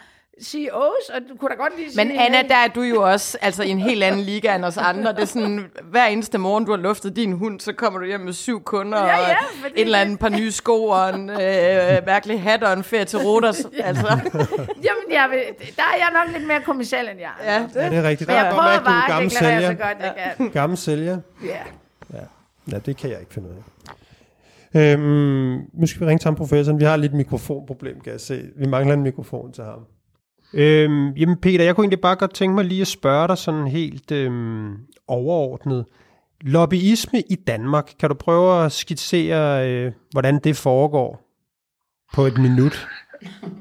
CEOs, og du kunne da godt lige sige... Men Anna, hey, der er du jo også altså, i en helt anden liga end os andre. Det er sådan, hver eneste morgen, du har luftet din hund, så kommer du hjem med syv kunder, Ja, ja, og fordi et eller andet par nye sko, og en øh, mærkelig hat, og en ferie til Rodos. Altså. Jamen, jeg vil, der er jeg nok lidt mere kommersiel end jeg. Ja, Ja, det er rigtigt. Men Der jeg er prøver er bare at deklarere så godt, jeg kan. Gammel sælger. Ja. Ja, det kan jeg ikke finde ud af. Øhm, nu skal vi ringe til ham professoren. Vi har lidt mikrofonproblem, kan jeg se. Vi mangler en mikrofon til ham. Øhm, jamen Peter, jeg kunne egentlig bare godt tænke mig lige at spørge dig sådan helt øhm, overordnet. Lobbyisme i Danmark, kan du prøve at skitsere, øh, hvordan det foregår på et minut?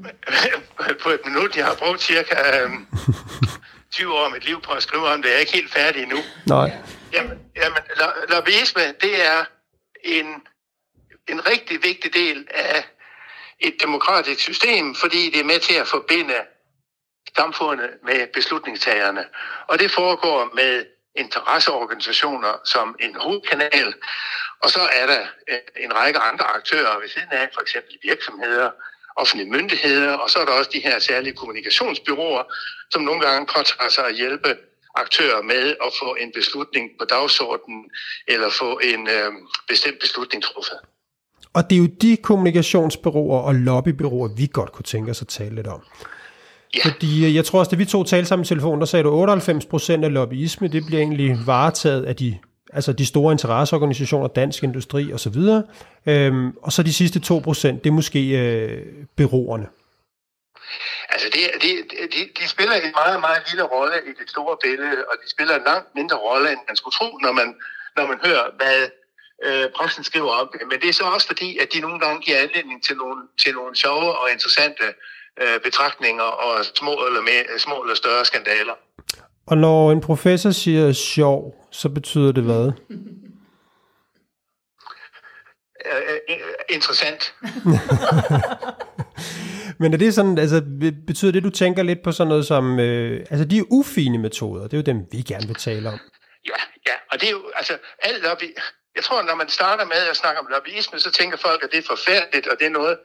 på et minut. Jeg har brugt cirka øh, 20 år af mit liv på at skrive om det. Jeg er ikke helt færdig endnu. Nej. Jamen, jamen lo- lobbyisme, det er en, en rigtig vigtig del af et demokratisk system, fordi det er med til at forbinde samfundet med beslutningstagerne. Og det foregår med interesseorganisationer som en hovedkanal, og så er der øh, en række andre aktører ved siden af, for eksempel virksomheder, offentlige myndigheder, og så er der også de her særlige kommunikationsbyråer, som nogle gange påtager sig at hjælpe aktører med at få en beslutning på dagsordenen, eller få en øh, bestemt beslutning truffet. Og det er jo de kommunikationsbyråer og lobbybyråer, vi godt kunne tænke os at tale lidt om. Ja. Fordi øh, jeg tror også, da vi to talte sammen i telefonen, der sagde du, 98 procent af lobbyisme, det bliver egentlig varetaget af de, altså de store interesseorganisationer, dansk industri osv. Øhm, og så de sidste 2 procent, det er måske øh, byråerne. Altså, det, det, de, de spiller en meget, meget lille rolle i det store billede, og de spiller en langt mindre rolle, end man skulle tro, når man, når man hører, hvad øh, pressen skriver om det. Men det er så også fordi, at de nogle gange giver anledning til nogle, til nogle sjove og interessante øh, betragtninger og små eller, mere, små eller større skandaler. Og når en professor siger sjov, så betyder det hvad? Øh, øh, interessant. Men er det sådan, altså betyder det, du tænker lidt på sådan noget som, øh, altså de ufine metoder, det er jo dem, vi gerne vil tale om. Ja, ja, og det er jo, altså, alt lobby, jeg tror, når man starter med at snakke om lobbyisme, så tænker folk, at det er forfærdeligt, og det er noget,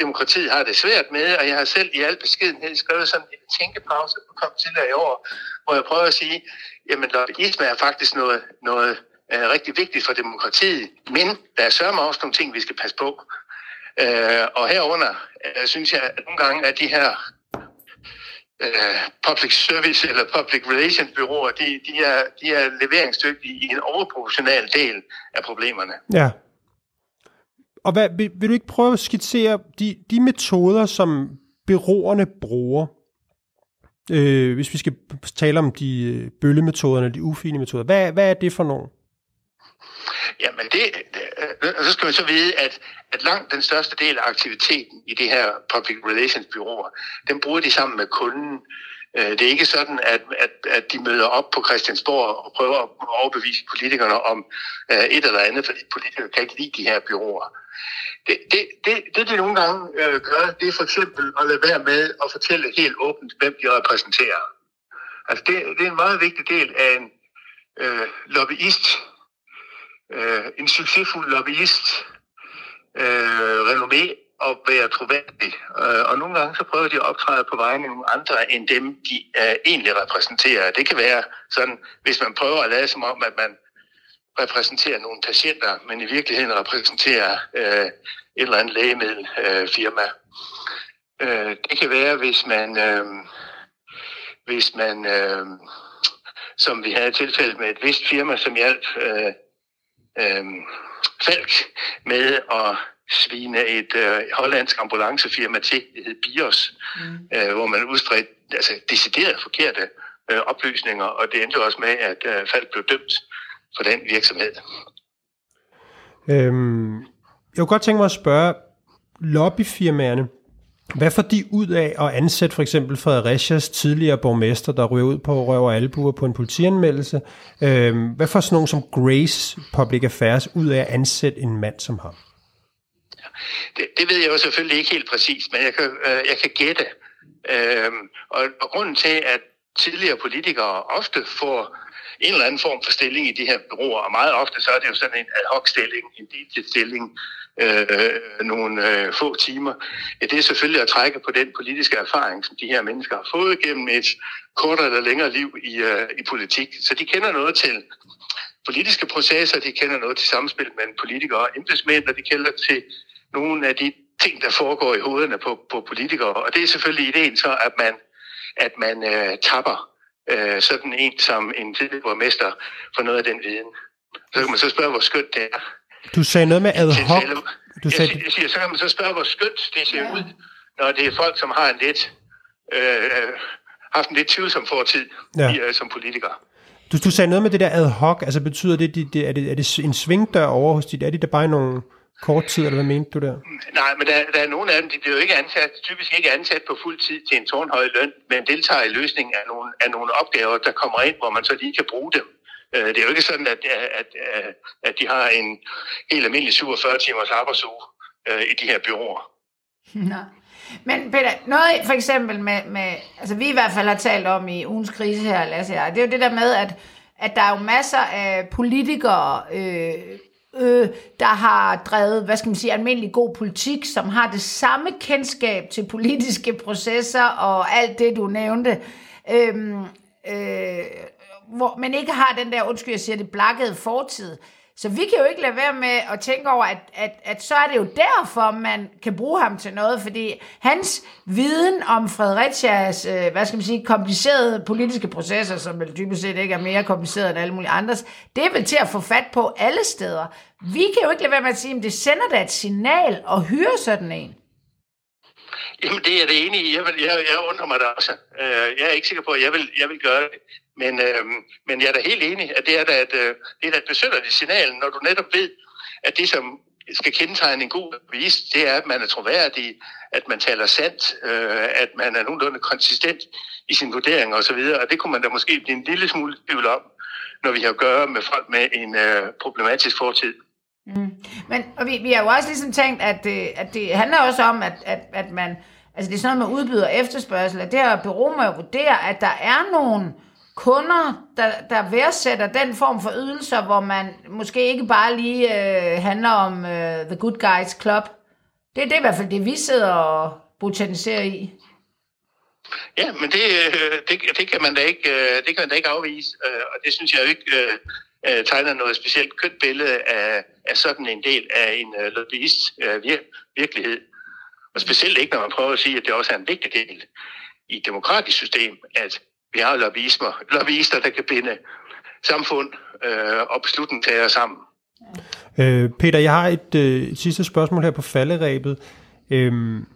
demokratiet har det svært med, og jeg har selv i al beskedenhed skrevet sådan en tænkepause på kom til i år, hvor jeg prøver at sige, jamen lobbyisme er faktisk noget, noget uh, rigtig vigtigt for demokratiet, men der er sørme også nogle ting, vi skal passe på. Uh, og herunder øh, synes jeg, at nogle gange at de her uh, public service eller public relations byråer, de, de, er, de er leveringsdygtige i en overproportional del af problemerne. Ja. Og hvad, vil, vil du ikke prøve at skitsere de, de metoder, som byråerne bruger, øh, hvis vi skal tale om de øh, bøllemetoderne, de ufine metoder. Hvad, hvad er det for nogle? Jamen, det, det, og så skal man så vide, at, at langt den største del af aktiviteten i det her public relations byråer, den bruger de sammen med kunden. Øh, det er ikke sådan, at, at, at de møder op på Christiansborg og prøver at overbevise politikerne om øh, et eller andet, fordi politikere kan ikke lide de her byråer. Det, det, det, det de nogle gange øh, gør, det er for eksempel at lade være med at fortælle helt åbent, hvem de repræsenterer. Altså det, det er en meget vigtig del af en øh, lobbyist, øh, en succesfuld lobbyist, øh, renommé at være troværdig. Øh, og nogle gange så prøver de at optræde på vegne af nogle andre end dem, de øh, egentlig repræsenterer. Det kan være sådan, hvis man prøver at lade som om, at man repræsenterer nogle patienter, men i virkeligheden repræsenterer øh, et eller andet lægemiddelfirma. Øh, det kan være, hvis man, øh, hvis man øh, som vi havde tilfældet med et vist firma, som hjalp øh, øh, Falk med at svine et øh, hollandsk ambulancefirma til, det hed BIOS, mm. øh, hvor man udstredte altså, deciderede forkerte øh, oplysninger, og det endte også med, at øh, Falk blev dømt for den virksomhed. Øhm, jeg kunne godt tænke mig at spørge lobbyfirmaerne, hvad får de ud af at ansætte for eksempel Fredericias tidligere borgmester, der ryger ud på røv og albuer på en politianmeldelse? Øhm, hvad får sådan nogen som Grace Public Affairs ud af at ansætte en mand som ham? Det, det ved jeg jo selvfølgelig ikke helt præcis, men jeg kan, øh, jeg kan gætte. Øh, og, og grunden til, at tidligere politikere ofte får en eller anden form for stilling i de her byråer, og meget ofte så er det jo sådan en ad hoc stilling, en deltidsstilling, øh, nogle øh, få timer. Ja, det er selvfølgelig at trække på den politiske erfaring, som de her mennesker har fået gennem et kortere eller længere liv i, øh, i politik. Så de kender noget til politiske processer, de kender noget til samspil mellem politikere og embedsmænd, og de kender til nogle af de ting, der foregår i hovederne på, på politikere. Og det er selvfølgelig ideen så, at man, at man øh, tapper øh, sådan en som en tidligere borgmester for noget af den viden. Så kan man så spørge, hvor skønt det er. Du sagde noget med ad hoc. Du sagde... Jeg, jeg siger, så kan man så spørge, hvor skønt det ser ja. ud, når det er folk, som har en lidt, øh, haft en lidt tvivlsom fortid ja. i, øh, som politikere. Du, du sagde noget med det der ad hoc, altså betyder det, det, det, er, det er det en svingdør over hos dit, er det der bare nogle kort tid, eller hvad mente du der? Nej, men der, der er nogle af dem, de bliver jo ikke ansat, typisk ikke ansat på fuld tid til en tårnhøj løn, men deltager i løsningen af nogle, af nogle opgaver, der kommer ind, hvor man så lige kan bruge dem. Øh, det er jo ikke sådan, at, at, at, at de har en helt almindelig 47 timers arbejdsuge øh, i de her byråer. Nej. Men Peter, noget for eksempel med, med, altså vi i hvert fald har talt om i ugens krise her, Lasse jeg, det er jo det der med, at, at der er jo masser af politikere, øh, øh, der har drevet, hvad skal man sige, almindelig god politik, som har det samme kendskab til politiske processer og alt det, du nævnte. Øh, øh, hvor man ikke har den der, undskyld, jeg siger det, blakkede fortid. Så vi kan jo ikke lade være med at tænke over, at, at, at så er det jo derfor, man kan bruge ham til noget, fordi hans viden om Fredericias, øh, hvad skal man sige, komplicerede politiske processer, som vel dybest set ikke er mere kompliceret end alle mulige andres, det er vel til at få fat på alle steder. Vi kan jo ikke lade være med at sige, at det sender da et signal at hyre sådan en. Jamen, det er det enige i. Jeg, jeg, jeg undrer mig da også. Øh, jeg er ikke sikker på, at jeg vil, jeg vil gøre det. Men, øh, men jeg er da helt enig, at det er da et, øh, det er da et besynderligt signal, når du netop ved, at det, som skal kendetegne en god avis, det er, at man er troværdig, at man taler sandt, øh, at man er nogenlunde konsistent i sin vurdering osv., og, og det kunne man da måske blive en lille smule tvivl om, når vi har at gøre med folk med en øh, problematisk fortid. Mm. Men og vi, vi har jo også ligesom tænkt, at, øh, at det handler også om, at, at, at man, altså det er sådan noget med udbyder efterspørgsel, at det her bureau må jo vurdere, at der er nogle kunder, der, der værdsætter den form for ydelser, hvor man måske ikke bare lige øh, handler om øh, The Good Guys Club. Det, det er i hvert fald det, vi sidder og botaniserer i. Ja, men det, øh, det, det, kan man da ikke, øh, det kan man da ikke afvise, øh, og det synes jeg jo ikke tegner noget specielt kønt billede af, af sådan en del af en lobbyist virkelighed. Og specielt ikke, når man prøver at sige, at det også er en vigtig del i et demokratisk system, at vi har lobbyismer, lobbyister, der kan binde samfund øh, og beslutningstager sammen. Øh, Peter, jeg har et, øh, sidste spørgsmål her på falderæbet. Øhm,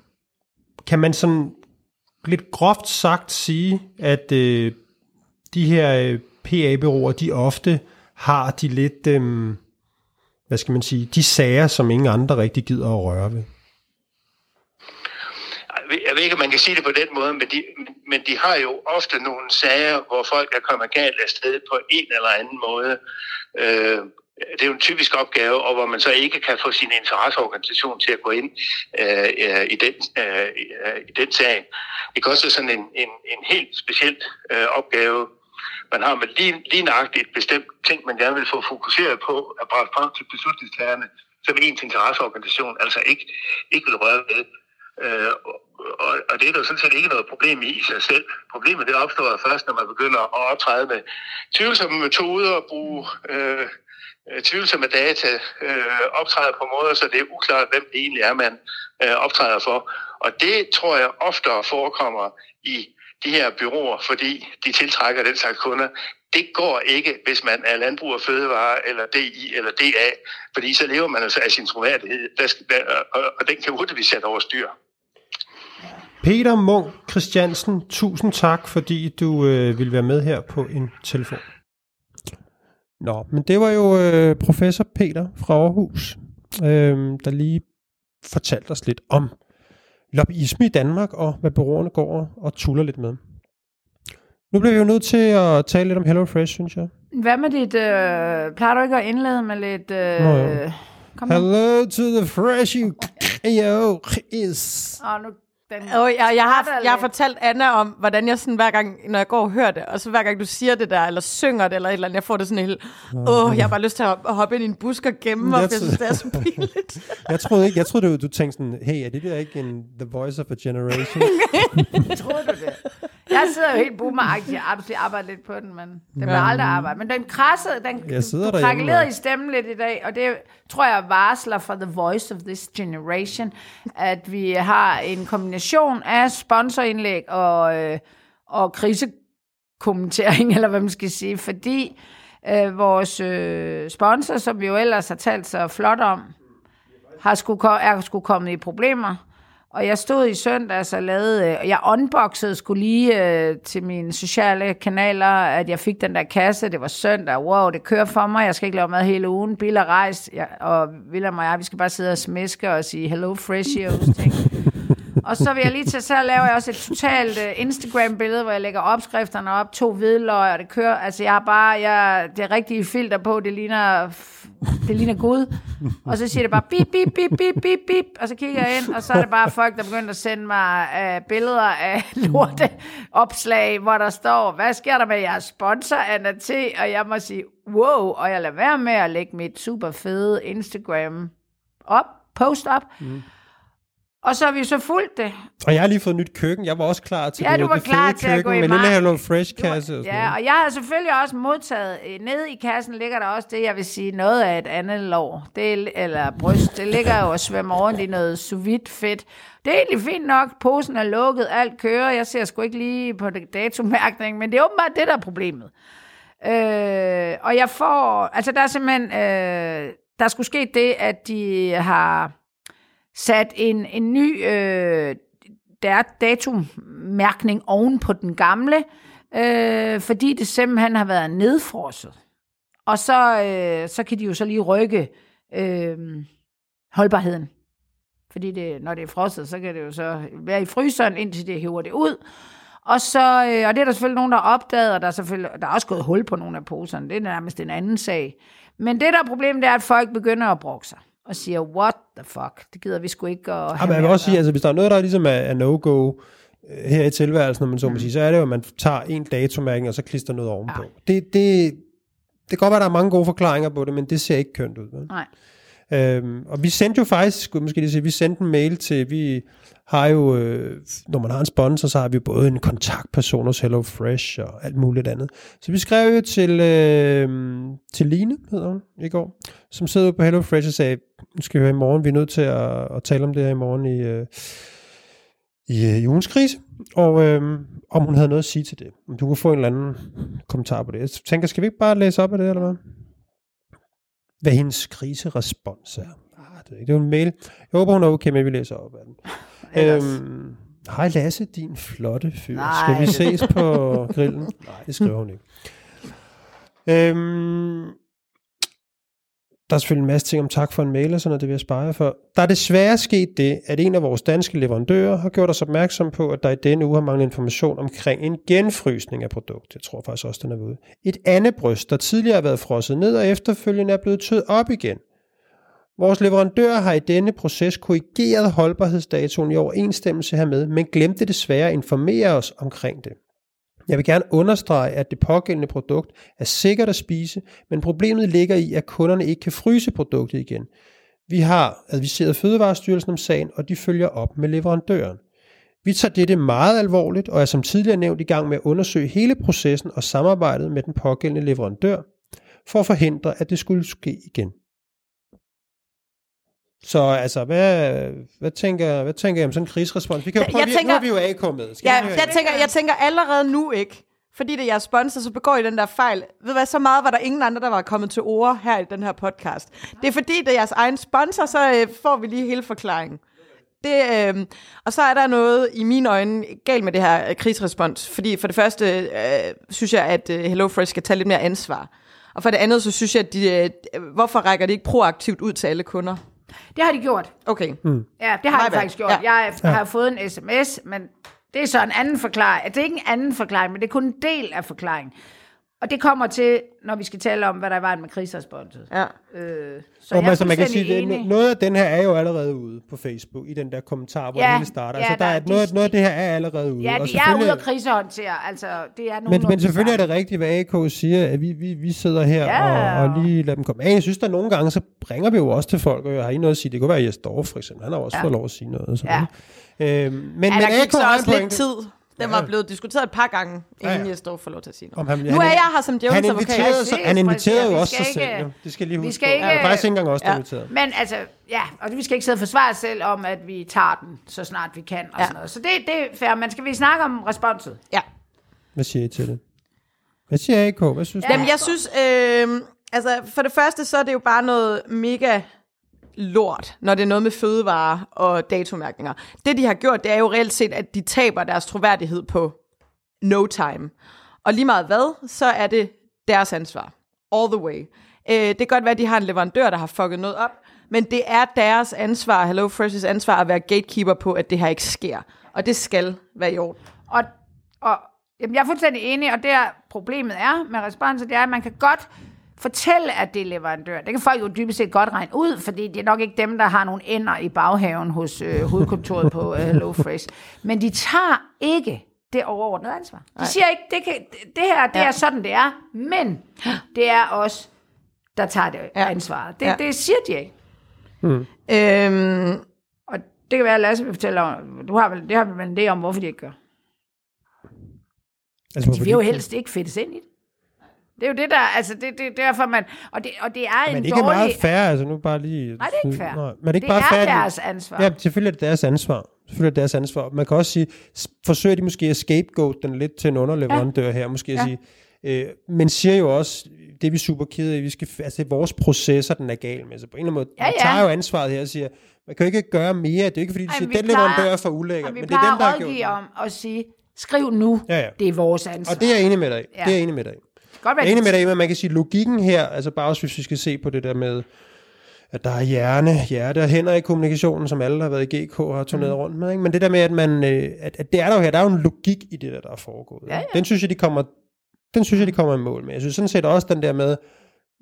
kan man sådan lidt groft sagt sige, at øh, de her øh, PA-byråer, de ofte har de lidt, øh, hvad skal man sige, de sager, som ingen andre rigtig gider at røre ved? Jeg ved ikke, om man kan sige det på den måde, men de, men de har jo ofte nogle sager, hvor folk er kommet galt afsted på en eller anden måde. Øh, det er jo en typisk opgave, og hvor man så ikke kan få sin interesseorganisation til at gå ind øh, øh i, den, øh, øh, i den sag. Det koster sådan en, en, en helt speciel øh, opgave. Man har med lige, lige nøjagtigt et bestemt ting, man gerne vil få fokuseret på at bragt frem til beslutningstagerne, som ens interesseorganisation altså ikke, ikke vil røre ved. Øh, og, og det er der sådan set ikke noget problem i sig selv. Problemet det opstår først, når man begynder at optræde med tvivlsomme metoder og bruge øh, øh, tvivlsomme data, øh, optræde på måder, så det er uklart, hvem det egentlig er, man øh, optræder for. Og det tror jeg oftere forekommer i de her byråer, fordi de tiltrækker den slags kunder. det går ikke, hvis man er landbrug og fødevare, eller DI, eller DA, fordi så lever man altså af sin troværdighed, der skal, og, og den kan hurtigt blive sat over styr. Peter Munk Christiansen, tusind tak, fordi du øh, vil være med her på en telefon. Nå, men det var jo øh, professor Peter fra Aarhus, øh, der lige fortalte os lidt om lobbyisme i Danmark, og hvad bureauerne går og tuller lidt med. Nu bliver vi jo nødt til at tale lidt om Hello Fresh, synes jeg. Hvad med dit... Øh, plejer du ikke at indlede med lidt... Øh, Nå, jo. kom. Hello to the fresh you yo is. Åh, nu, den, Og jeg, jeg, har, jeg har fortalt Anna om, hvordan jeg sådan hver gang, når jeg går og hører det, og så hver gang du siger det der, eller synger det, eller et eller andet, jeg får det sådan helt, åh, jeg har bare lyst til at hoppe- ind i en busk og gemme mig, for jeg synes, det er så pinligt. Jeg troede ikke, jeg troede, du, du tænkte sådan, hey, er det der ikke en The Voice of a Generation? Troede du det? Jeg sidder jo helt boomeragtig og absolut arbejder lidt på den, men den vil aldrig arbejde. Men den krassede, den Jeg krakkelerede i stemmen lidt i dag, og det tror jeg varsler for The Voice of this Generation, at vi har en kombination af sponsorindlæg og, øh, og krisekommentering, eller hvad man skal sige, fordi øh, vores øh, sponsor, som vi jo ellers har talt så flot om, har skulle, er skulle kommet i problemer. Og jeg stod i søndags og lavede, øh, jeg unboxede skulle lige øh, til mine sociale kanaler, at jeg fik den der kasse, det var søndag, wow, det kører for mig, jeg skal ikke lave mad hele ugen, biler rejst, jeg, og William og jeg, vi skal bare sidde og smiske og sige hello freshios ting. Og så vil jeg lige til, så laver jeg også et totalt uh, Instagram-billede, hvor jeg lægger opskrifterne op, to hvidløg, og det kører, altså jeg har bare, jeg, det rigtige filter på, det ligner, det ligner Gud. Og så siger det bare, bip, bip, bip, bip, bip, bip, og så kigger jeg ind, og så er det bare folk, der begynder at sende mig uh, billeder af lorte opslag, hvor der står, hvad sker der med jeres sponsor, Anna T? Og jeg må sige, wow, og jeg lader være med at lægge mit super fede Instagram op, post op. Mm. Og så har vi så fulgt det, og jeg har lige fået nyt køkken. Jeg var også klar til Ja, det, du var det klar til at gå køkken i med lille. Hello Fresh kasse og sådan Ja, noget. og jeg har selvfølgelig også modtaget, øh, nede i kassen ligger der også det, jeg vil sige, noget af et andet lår, det er, eller bryst. Det ligger jo og svømmer rundt i noget sous vide fedt. Det er egentlig fint nok, posen er lukket, alt kører. Jeg ser sgu ikke lige på det datomærkning, men det er åbenbart det, der er problemet. Øh, og jeg får, altså der er simpelthen, øh, der skulle ske det, at de har sat en, en ny øh, der datummærkning oven på den gamle, øh, fordi det simpelthen har været nedfrosset. Og så, øh, så kan de jo så lige rykke øh, holdbarheden. Fordi det, når det er frosset, så kan det jo så være i fryseren, indtil det hiver det ud. Og, så, øh, og det er der selvfølgelig nogen, der har opdaget, og der er, selvfølgelig, der er også gået hul på nogle af poserne. Det er nærmest en anden sag. Men det, der er problemet, det er, at folk begynder at brokke sig og siger, what the fuck, det gider vi sgu ikke at Ja, have jeg vil mere også sige, gøre." altså hvis der er noget, der ligesom er, er no-go øh, her i tilværelsen, når man så må sige, så er det jo, at man tager en datomærkning, og så klister noget ovenpå. Ja. Det, det, det kan godt være, at der er mange gode forklaringer på det, men det ser ikke kønt ud. Vel? Nej. Øhm, og vi sendte jo faktisk, måske lige sige, vi sendte en mail til, vi har jo, øh, når man har en sponsor, så har vi både en kontaktperson hos Hello Fresh og alt muligt andet. Så vi skrev jo til, øh, til Line, hedder hun, i går, som sidder på Hello Fresh og sagde, nu skal vi høre i morgen, vi er nødt til at, at tale om det her i morgen i, øh, i, øh, i ugens krise, og øh, om hun havde noget at sige til det. Om du kunne få en eller anden kommentar på det. Jeg tænker, skal vi ikke bare læse op af det, eller hvad? Hvad hendes kriserespons er. Ah, det, er det er en mail. Jeg håber, hun er okay med, at vi læser op af den. Øhm, Hej Lasse, din flotte fyr. Nej. Skal vi ses på grillen? Nej, det skriver hun ikke. Øhm, der er selvfølgelig en masse ting om tak for en mail og sådan noget, det vil jeg spare for. Der er desværre sket det, at en af vores danske leverandører har gjort os opmærksom på, at der i denne uge har manglet information omkring en genfrysning af produktet. Jeg tror faktisk også, den er ude. Et andet bryst, der tidligere har været frosset ned og efterfølgende er blevet tøet op igen. Vores leverandør har i denne proces korrigeret holdbarhedsdatoen i overensstemmelse hermed, men glemte desværre at informere os omkring det. Jeg vil gerne understrege, at det pågældende produkt er sikkert at spise, men problemet ligger i, at kunderne ikke kan fryse produktet igen. Vi har adviseret Fødevarestyrelsen om sagen, og de følger op med leverandøren. Vi tager dette meget alvorligt, og er som tidligere nævnt i gang med at undersøge hele processen og samarbejdet med den pågældende leverandør, for at forhindre, at det skulle ske igen. Så altså, hvad, hvad, tænker, hvad tænker jeg om sådan en krigsrespons? Vi kan jo Jeg prøve, vi, tænker- nu er vi jo AK med. Skal Ja, jeg tænker, jeg tænker allerede nu ikke, fordi det er jeres sponsor, så begår I den der fejl. Ved du hvad, så meget var der ingen andre, der var kommet til ord her i den her podcast. Det er fordi, det er jeres egen sponsor, så øh, får vi lige hele forklaringen. Det, øh, og så er der noget i mine øjne galt med det her øh, krigsrespons, fordi for det første øh, synes jeg, at øh, HelloFresh skal tage lidt mere ansvar. Og for det andet, så synes jeg, at de, øh, hvorfor rækker de ikke proaktivt ud til alle kunder? Det har de gjort. Okay. Hmm. Ja, det har My jeg bad. faktisk gjort. Ja. Jeg har fået en sms, men det er så en anden forklaring. Det er ikke en anden forklaring, men det er kun en del af forklaringen. Og det kommer til, når vi skal tale om, hvad der var med krigsresponset. Ja. Øh, så Og jeg er altså, man kan sige, enig. noget af den her er jo allerede ude på Facebook, i den der kommentar, hvor Ja, det hele starter. ja, altså, der der- er de- noget, noget af det her er allerede ude. Ja, og de er selvfølgelig- ude at krisehåndtere. Altså, det er men, nogenlunde men selvfølgelig er det rigtigt, hvad AK siger, at vi, vi, vi sidder her Ja. og, og lige lader dem komme af. Jeg synes, der nogle gange, så bringer vi jo også til folk, og jeg har ikke noget at sige. Det kunne være Jes Dorf, for eksempel. Han har også Ja. fået lov at sige noget. Og sådan, Ja. øhm, men, Ja, men der gik AK også lidt pointe. tid. Den var blevet diskuteret et par gange, inden Ja, ja, ja. ja. jeg står for lov til at sige noget. Om han, Nu er jeg her som han djævelens advokat. inviterede, sig, Præcis, han inviterede jo Vi også sig skal selv. ikke- Jo. Det skal lige vi huske skal på. ikke- Han er faktisk ikke engang også, der Ja. inviterede. Men altså, ja, og vi skal ikke sidde og forsvare os selv om, at vi tager den, så snart vi kan, og Ja. sådan noget. Så det, det er fair, men skal vi snakke om responset? Ja. Hvad siger I til det? Hvad siger AK? Hvad synes Ja. du? Jamen, jeg synes, øh, altså for det første, så er det jo bare noget mega lort, når det er noget med fødevarer og datomærkninger. Det, de har gjort, det er jo reelt set, at de taber deres troværdighed på no time. Og lige meget hvad, så er det deres ansvar. All the way. Øh, det kan godt være, at de har en leverandør, der har fucket noget op, men det er deres ansvar, Hello Fresh's ansvar, at være gatekeeper på, at det her ikke sker. Og det skal være i orden. Og, og jamen, jeg er fuldstændig enig, og det er problemet er med responset, det er, at man kan godt fortælle, at det er leverandør. Det kan folk jo dybest set godt regne ud, fordi det er nok ikke dem, der har nogle ender i baghaven hos øh, hovedkontoret på øh, HelloFresh. Men de tager ikke det overordnede ansvar. De siger ikke, det, kan, det her det Ja. er sådan, det er, men det er os, der tager det Ja. ansvar. Det, Ja. det siger de ikke. Øhm, Og det kan være, at Lasse vil fortælle om, du har vel, det har vel en idé om, hvorfor de ikke gør. Altså, De vil jo helst ikke fedtes ind i det. Det er jo det der, altså det, det er derfor man, og det, og det er en Men ikke dårlig... meget fair, altså nu bare lige... Nej, det er ikke fair. Nej, men det er ikke det bare er fair, deres ansvar. Ja, selvfølgelig er det deres ansvar. Selvfølgelig er det deres ansvar. Man kan også sige, forsøger de måske at scapegoat den lidt til en underleverandør ja. her, måske at Ja. sige, øh, men siger jo også, det er vi super kede af, vi skal, altså det er vores processer, den er gal med. Så på en eller anden måde, Ja, ja. tager jo ansvaret her og siger, man kan jo ikke gøre mere. Det er ikke fordi, de Ej, siger, den leverandør er for ulækker, men det er dem, der at har gjort det. om at sige, skriv nu, Ja, ja. det er vores ansvar. Og det er jeg enig med dig. Ja. Det er jeg enig med dig. Godt Jeg er enig med dig men man kan sige, logikken her, altså bare også hvis vi skal se på det der med, at der er hjerne, hjerte og hænder i kommunikationen, som alle, der har været i GK, har turneret Mm. rundt med. Ikke? Men det der med, at, man, øh, at, at det er der jo her, der er jo en logik i det der, der er foregået. Ja, ja. Den synes jeg, de kommer, den synes jeg, de kommer i mål med. Jeg synes sådan set også den der med,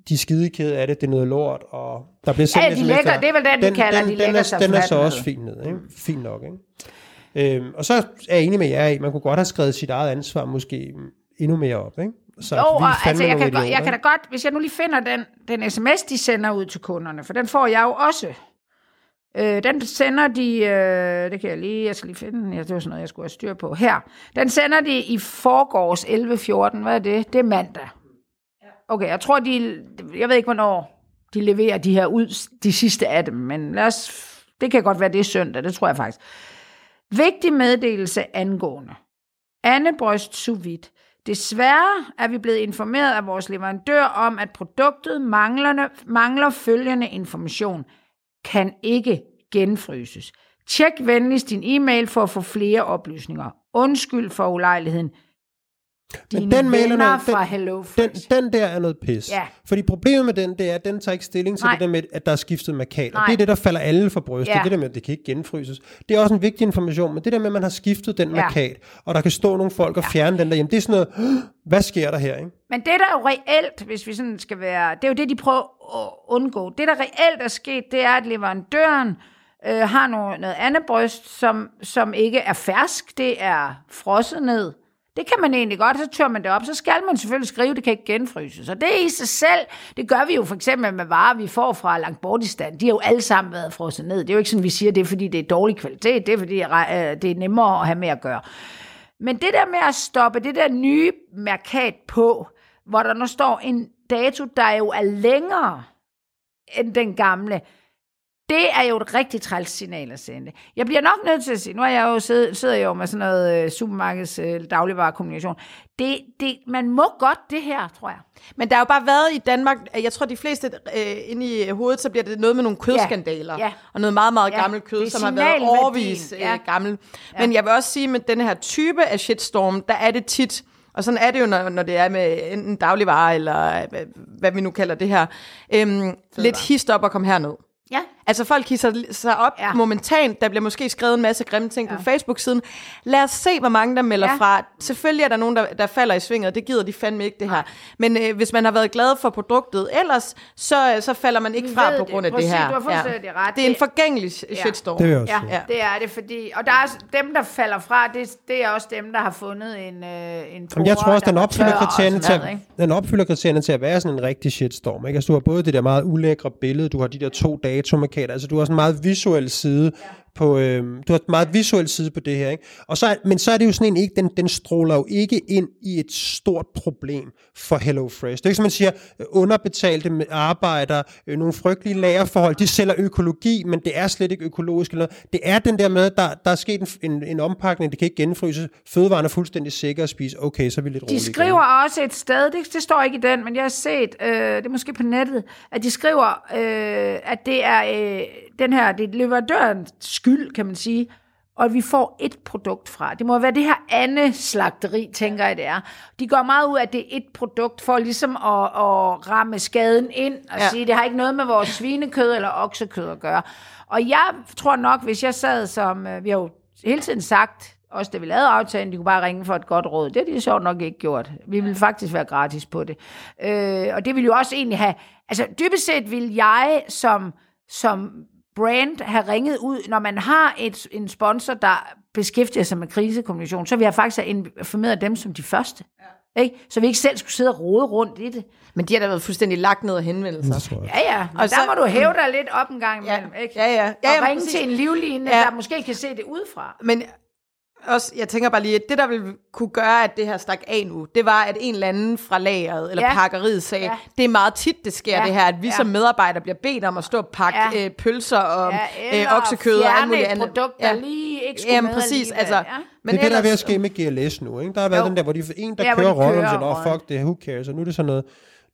de er skidekede af det, det er noget lort, og der bliver sendt Ja, de lægger- det er vel den, de kalder, de den, er, sig den er så også fin ned, ikke? Fint nok, ikke? Øhm, og så er jeg enig med jer i, man kunne godt have skrevet sit eget ansvar måske endnu mere op, ikke? Så Jo, vi er og altså, jeg, kan, idioter, jeg kan da godt, hvis jeg nu lige finder den, den sms, de sender ud til kunderne, for den får jeg jo også. Øh, den sender de, øh, det kan jeg lige, jeg skal lige finde den, ja, det var sådan noget, jeg skulle have styr på. Her, den sender de i forgårs 11.14, hvad er det? Det er mandag. Okay, jeg tror, de, jeg ved ikke, hvornår de leverer de her ud, de sidste af dem, men lad os, det kan godt være, det er søndag, det tror jeg faktisk. Vigtig meddelelse angående. Anne Bryst sous vide. Desværre er vi blevet informeret af vores leverandør om, at produktet manglerne, mangler følgende information. Kan ikke genfryses. Tjek venligst din e-mail for at få flere oplysninger. Undskyld for ulejligheden. Dine Men den venner den, fra den, HelloFresh. den der er noget pis. Ja. Fordi problemet med den, det er, at den tager ikke stilling til Nej. det der med, at der er skiftet markat. Og det er det, der falder alle for brystet. Ja. Det der med, at det kan ikke genfryses. Det er også en vigtig information, men det der med, at man har skiftet den Ja. markat, og der kan stå nogle folk og fjerne den der, jamen det er sådan noget, "Åh, hvad sker der her, ikke? Men det der er jo reelt, hvis vi sådan skal være, det er jo det, de prøver at undgå. Det, der reelt er sket, det er, at leverandøren øh, har noget, noget andet bryst, som, som ikke er fersk. Det er frosset ned. Det kan man egentlig godt, så tør man det op. Så skal man selvfølgelig skrive, det kan ikke genfryses. Og det i sig selv, det gør vi jo for eksempel med varer, vi får fra langt borti stand. De har jo alle sammen været frosset ned. Det er jo ikke sådan, vi siger, det er fordi, det er dårlig kvalitet. Det er fordi, øh, det er nemmere at have med at gøre. Men det der med at stoppe det der nye mærkat på, hvor der nu står en dato, der jo er længere end den gamle, det er jo et rigtig træls signal at sende. Jeg bliver nok nødt til at sige, nu er jeg jo sidder, sidder jeg jo med sådan noget øh, supermarkeds øh, dagligvarekommunikation. Det, det, man må godt det her, tror jeg. Men der har jo bare været i Danmark, jeg tror de fleste øh, inde i hovedet, så bliver det noget med nogle kødskandaler. Ja. Ja. Og noget meget, meget Ja. gammelt kød, som har været overvis øh, Ja. gammel. Men jeg vil også sige, med den her type af shitstorm, der er det tit, og sådan er det jo, når, når det er med enten dagligvarer, eller øh, hvad vi nu kalder det her, øhm, lidt hist op og kom herned. Ja. Altså folk hisser sig op Ja. ja. momentant. Der bliver måske skrevet en masse grimme ting ja. på Facebook-siden. Lad os se, hvor mange der melder Ja. ja. fra. Selvfølgelig er der nogen, der, der falder i svinget. Det gider de fandme ikke, det her. Men øh, hvis man har været glad for produktet ellers, så, så falder man ikke Vi fra på det. grund af det Præcis, her. du har fuldstændig ret. Det er en Det- forgængelig Ja. shitstorm. Det jeg også Ja, ja, det er det, fordi... Og der er dem, der falder fra, det, det er også dem, der har fundet en, øh, en Jamen, jeg bruger, tror også, den opfylder, kriterierne til, noget, at, den opfylder kriterierne til at være sådan en rigtig shitstorm. Ikke? Altså, du har både det der meget ulækre billede, du har de der to datomarkader, altså du har sådan en meget visuel side på, øh, du har et meget visuel side på det her, ikke? Og så, men så er det jo sådan en ikke, den, den stråler jo ikke ind i et stort problem for HelloFresh. Det er ikke som man siger, øh, underbetalte arbejdere, øh, nogle frygtelige lagerforhold, de sælger økologi, men det er slet ikke økologisk. Eller noget. Det er den der med, der, der er sket en, en, en ompakning, det kan ikke genfryses, fødevarene er fuldstændig sikre at spise, okay, så er vi lidt rolige. De igen. skriver også et sted, det, det står ikke i den, men jeg har set, øh, det er måske på nettet, at de skriver, øh, at det er øh, den her, det er leverandørens skyld, kan man sige, og at vi får et produkt fra. Det må være det her andet slagteri, tænker jeg det er. De går meget ud af, at det er et produkt for ligesom at, at ramme skaden ind og ja. Sige, det har ikke noget med vores svinekød eller oksekød at gøre. Og jeg tror nok, hvis jeg sad som, øh, vi har jo hele tiden sagt, også da vi lavede aftalen, de kunne bare ringe for et godt råd. Det har de sjovt nok ikke gjort. Vi ville faktisk være gratis på det. Øh, og det ville jo også egentlig have... Altså dybest set vil jeg som, som brand have ringet ud, når man har et, en sponsor, der beskæftiger sig med krisekommunikation, så vil jeg faktisk have informeret dem som de første. Ja. Ikke? Så vi ikke selv skulle sidde og rode rundt i det. Men de har da været fuldstændig lagt ned af henvendelser. Ja, ja. Men Og der så- må du hæve dig lidt op en gang Ja, imellem, ikke? ja, ja. ja, og ja ringe præcis. til en livline, Ja. ja. der måske kan se det udefra. Men også, jeg tænker bare lige, at det, der ville kunne gøre, at det her stak af nu, det var, at en eller anden fra lageret eller Ja. ja. pakkeriet sagde, Ja. ja. det er meget tit, det sker Ja. det her, at vi Ja. ja. som medarbejdere bliver bedt om at stå og pakke Ja. ja. øh, pølser og Ja, øh, oksekød og alt muligt et andet. produkt, der lige ikke skulle Jamen, med præcis, altså. ja. Men det er det, der er ved at ske med GLS nu. Ikke? Der har været Jo. den der, hvor de, en, der hvor kører de rundt og kører siger, åh, rundt." fuck det, who cares? Og nu er det sådan noget,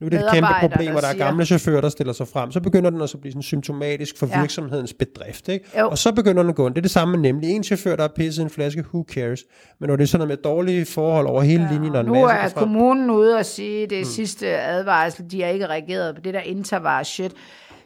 nu er det et kæmpe problem, hvor der der er gamle chauffører, der stiller sig frem. Så begynder den også at blive sådan symptomatisk for Ja. virksomhedens bedrift. Ikke? Jo. Og så begynder den at gå ind. Det er det samme med nemlig en chauffør, der har pisset en flaske, who cares? Men når det er sådan noget med dårlige forhold over hele linjen, og en Nu masse er derfra- kommunen ude og sige, det er sidste advarsel, de har ikke reageret på det der intervar shit.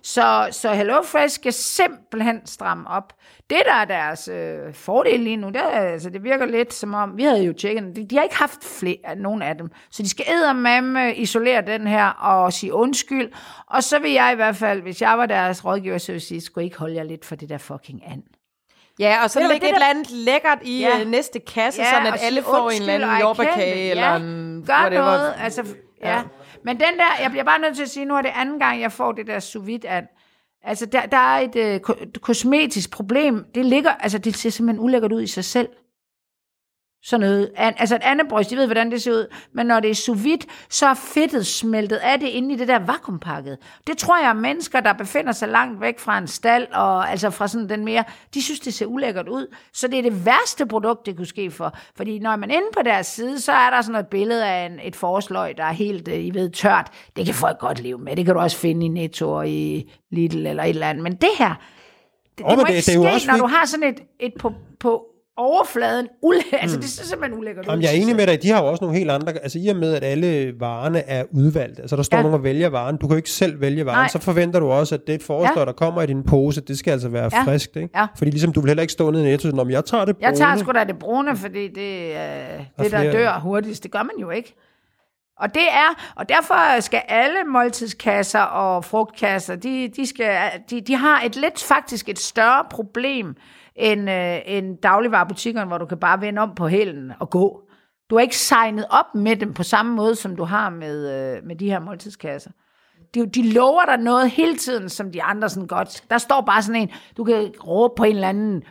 Så, så HelloFresh skal simpelthen stramme op. Det, der er deres øh, fordel lige nu, det, er, altså, det virker lidt som om, vi havde jo tjekket, de, de har ikke haft flere, nogen af dem. Så de skal eddermame isolere den her og sige undskyld. Og så vil jeg i hvert fald, hvis jeg var deres rådgiver, så ville jeg sige, skulle ikke holde jer lidt for det der fucking and. Ja, og så lægge et der- eller andet lækkert i Ja. ja. næste kasse, Ja, sådan at alle får en eller anden jordbærkage, erkende, eller ja. en Gør whatever. noget, altså, ja. ja. Men den der, jeg bliver bare nødt til at sige, nu er det anden gang, jeg får det der sous vide an. Altså, der, der er et øh, kosmetisk problem. Det ligger, altså, det ser simpelthen ulækkert ud i sig selv. Sådan noget. Altså et andet bryst, de ved, hvordan det ser ud. Men når det er sous vide, så er fedtet smeltet af det inde i det der vakuumpakket. Det tror jeg, at mennesker, der befinder sig langt væk fra en stald, og altså fra sådan den mere, de synes, det ser ulækkert ud. Så det er det værste produkt, det kunne ske for. Fordi når man er inde på deres side, så er der sådan et billede af en, et forsløg, der er helt, øh, I ved, tørt. Det kan folk godt leve med. Det kan du også finde i Netto og i Lidl eller et eller andet. Men det her, det, det må det- ikke det er jo ske, også når du har sådan et, et på, på overfladen ulækkert. Altså, det ser simpelthen ulækkert ud. Jamen, jeg er enig med dig. De har jo også nogle helt andre... Altså, i og med, at alle varerne er udvalgt, altså der står Ja. nogen og vælger varen, du kan jo ikke selv vælge varen, Nej. så forventer du også, at det forestår, Ja. der kommer i din pose, det skal altså være Ja. friskt, ikke? Ja. Fordi ligesom, du vil heller ikke stå nede i netto, når jeg tager det brune. Jeg tager sgu da det brune, fordi det er det, der dør hurtigst. Det gør man jo ikke. Og det er, og derfor skal alle måltidskasser og frugtkasser, de, de, skal, de, de har et lidt faktisk et større problem end, øh, end dagligvarerbutikkerne, hvor du kan bare vende om på hælen og gå. Du har ikke signet op med dem på samme måde, som du har med, øh, med de her måltidskasser. De, de lover dig noget hele tiden, som de andre sådan godt. Der står bare sådan en, du kan råbe på en eller anden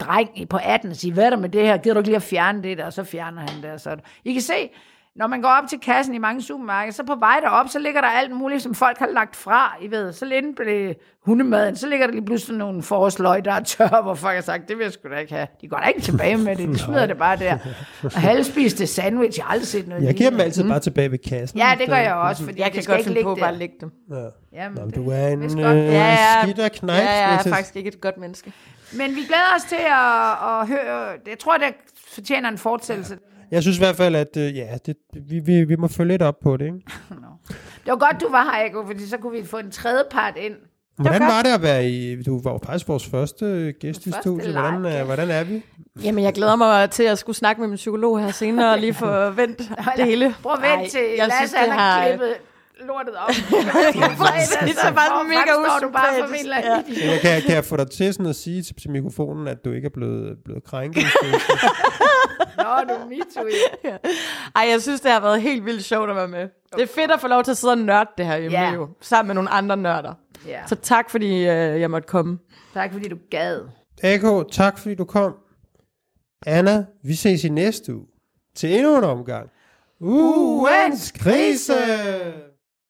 dreng på 18 og sige, hvad er der med det her? Gider du ikke lige at fjerne det der? Og så fjerner han det. Og så. I kan se, når man går op til kassen i mange supermarkeder, så på vej derop, så ligger der alt muligt, som folk har lagt fra, I ved. Så lidt blev hundemaden, så ligger der lige pludselig nogle forårsløg, der er tør, hvor folk har sagt, det vil jeg sgu da ikke have. De går da ikke tilbage med det, de smider det bare der. Og halvspiste sandwich, jeg har aldrig set noget Jeg giver dem altid bare tilbage ved kassen. Ja, det gør jeg også, fordi Jeg kan skal godt ikke finde på der. bare at lægge dem. Ja. Jamen, Nå, du er en øh. Ja, ja. skidt og knejs. Ja, jeg er faktisk ikke et godt menneske. Men vi glæder os til at, at høre, jeg tror, det fortjener en fortsættelse. Jeg synes i hvert fald, at øh, ja, det, vi, vi, vi må følge lidt op på det. Ikke? Det var godt, du var her, Eko, fordi så kunne vi få en tredje part ind. Hvordan var det at være i... Du var jo faktisk vores første øh, gæst i studiet. Hvordan, øh, hvordan er vi? Jamen, jeg glæder mig til at skulle snakke med min psykolog her senere, og lige få vendt det hele. Prøv at vente til jeg Lasse, synes, det har har- klippet lortet op. Præcis, det er bare mega usympatisk. eller Ja. anden idiot. Jeg kan, kan jeg få dig til sådan at sige til, til mikrofonen, at du ikke er blevet, blevet krænket? Nå, du er MeToo. ja. Ej, jeg synes, det har været helt vildt sjovt at være med. Det er fedt at få lov til at sidde og nørde det her emne Ja. jo, sammen med nogle andre nørder. Ja. Så tak, fordi øh, jeg måtte komme. Tak fordi du gad. Eko, tak fordi du kom. Anna, vi ses i næste uge til endnu en omgang. Ugens krise!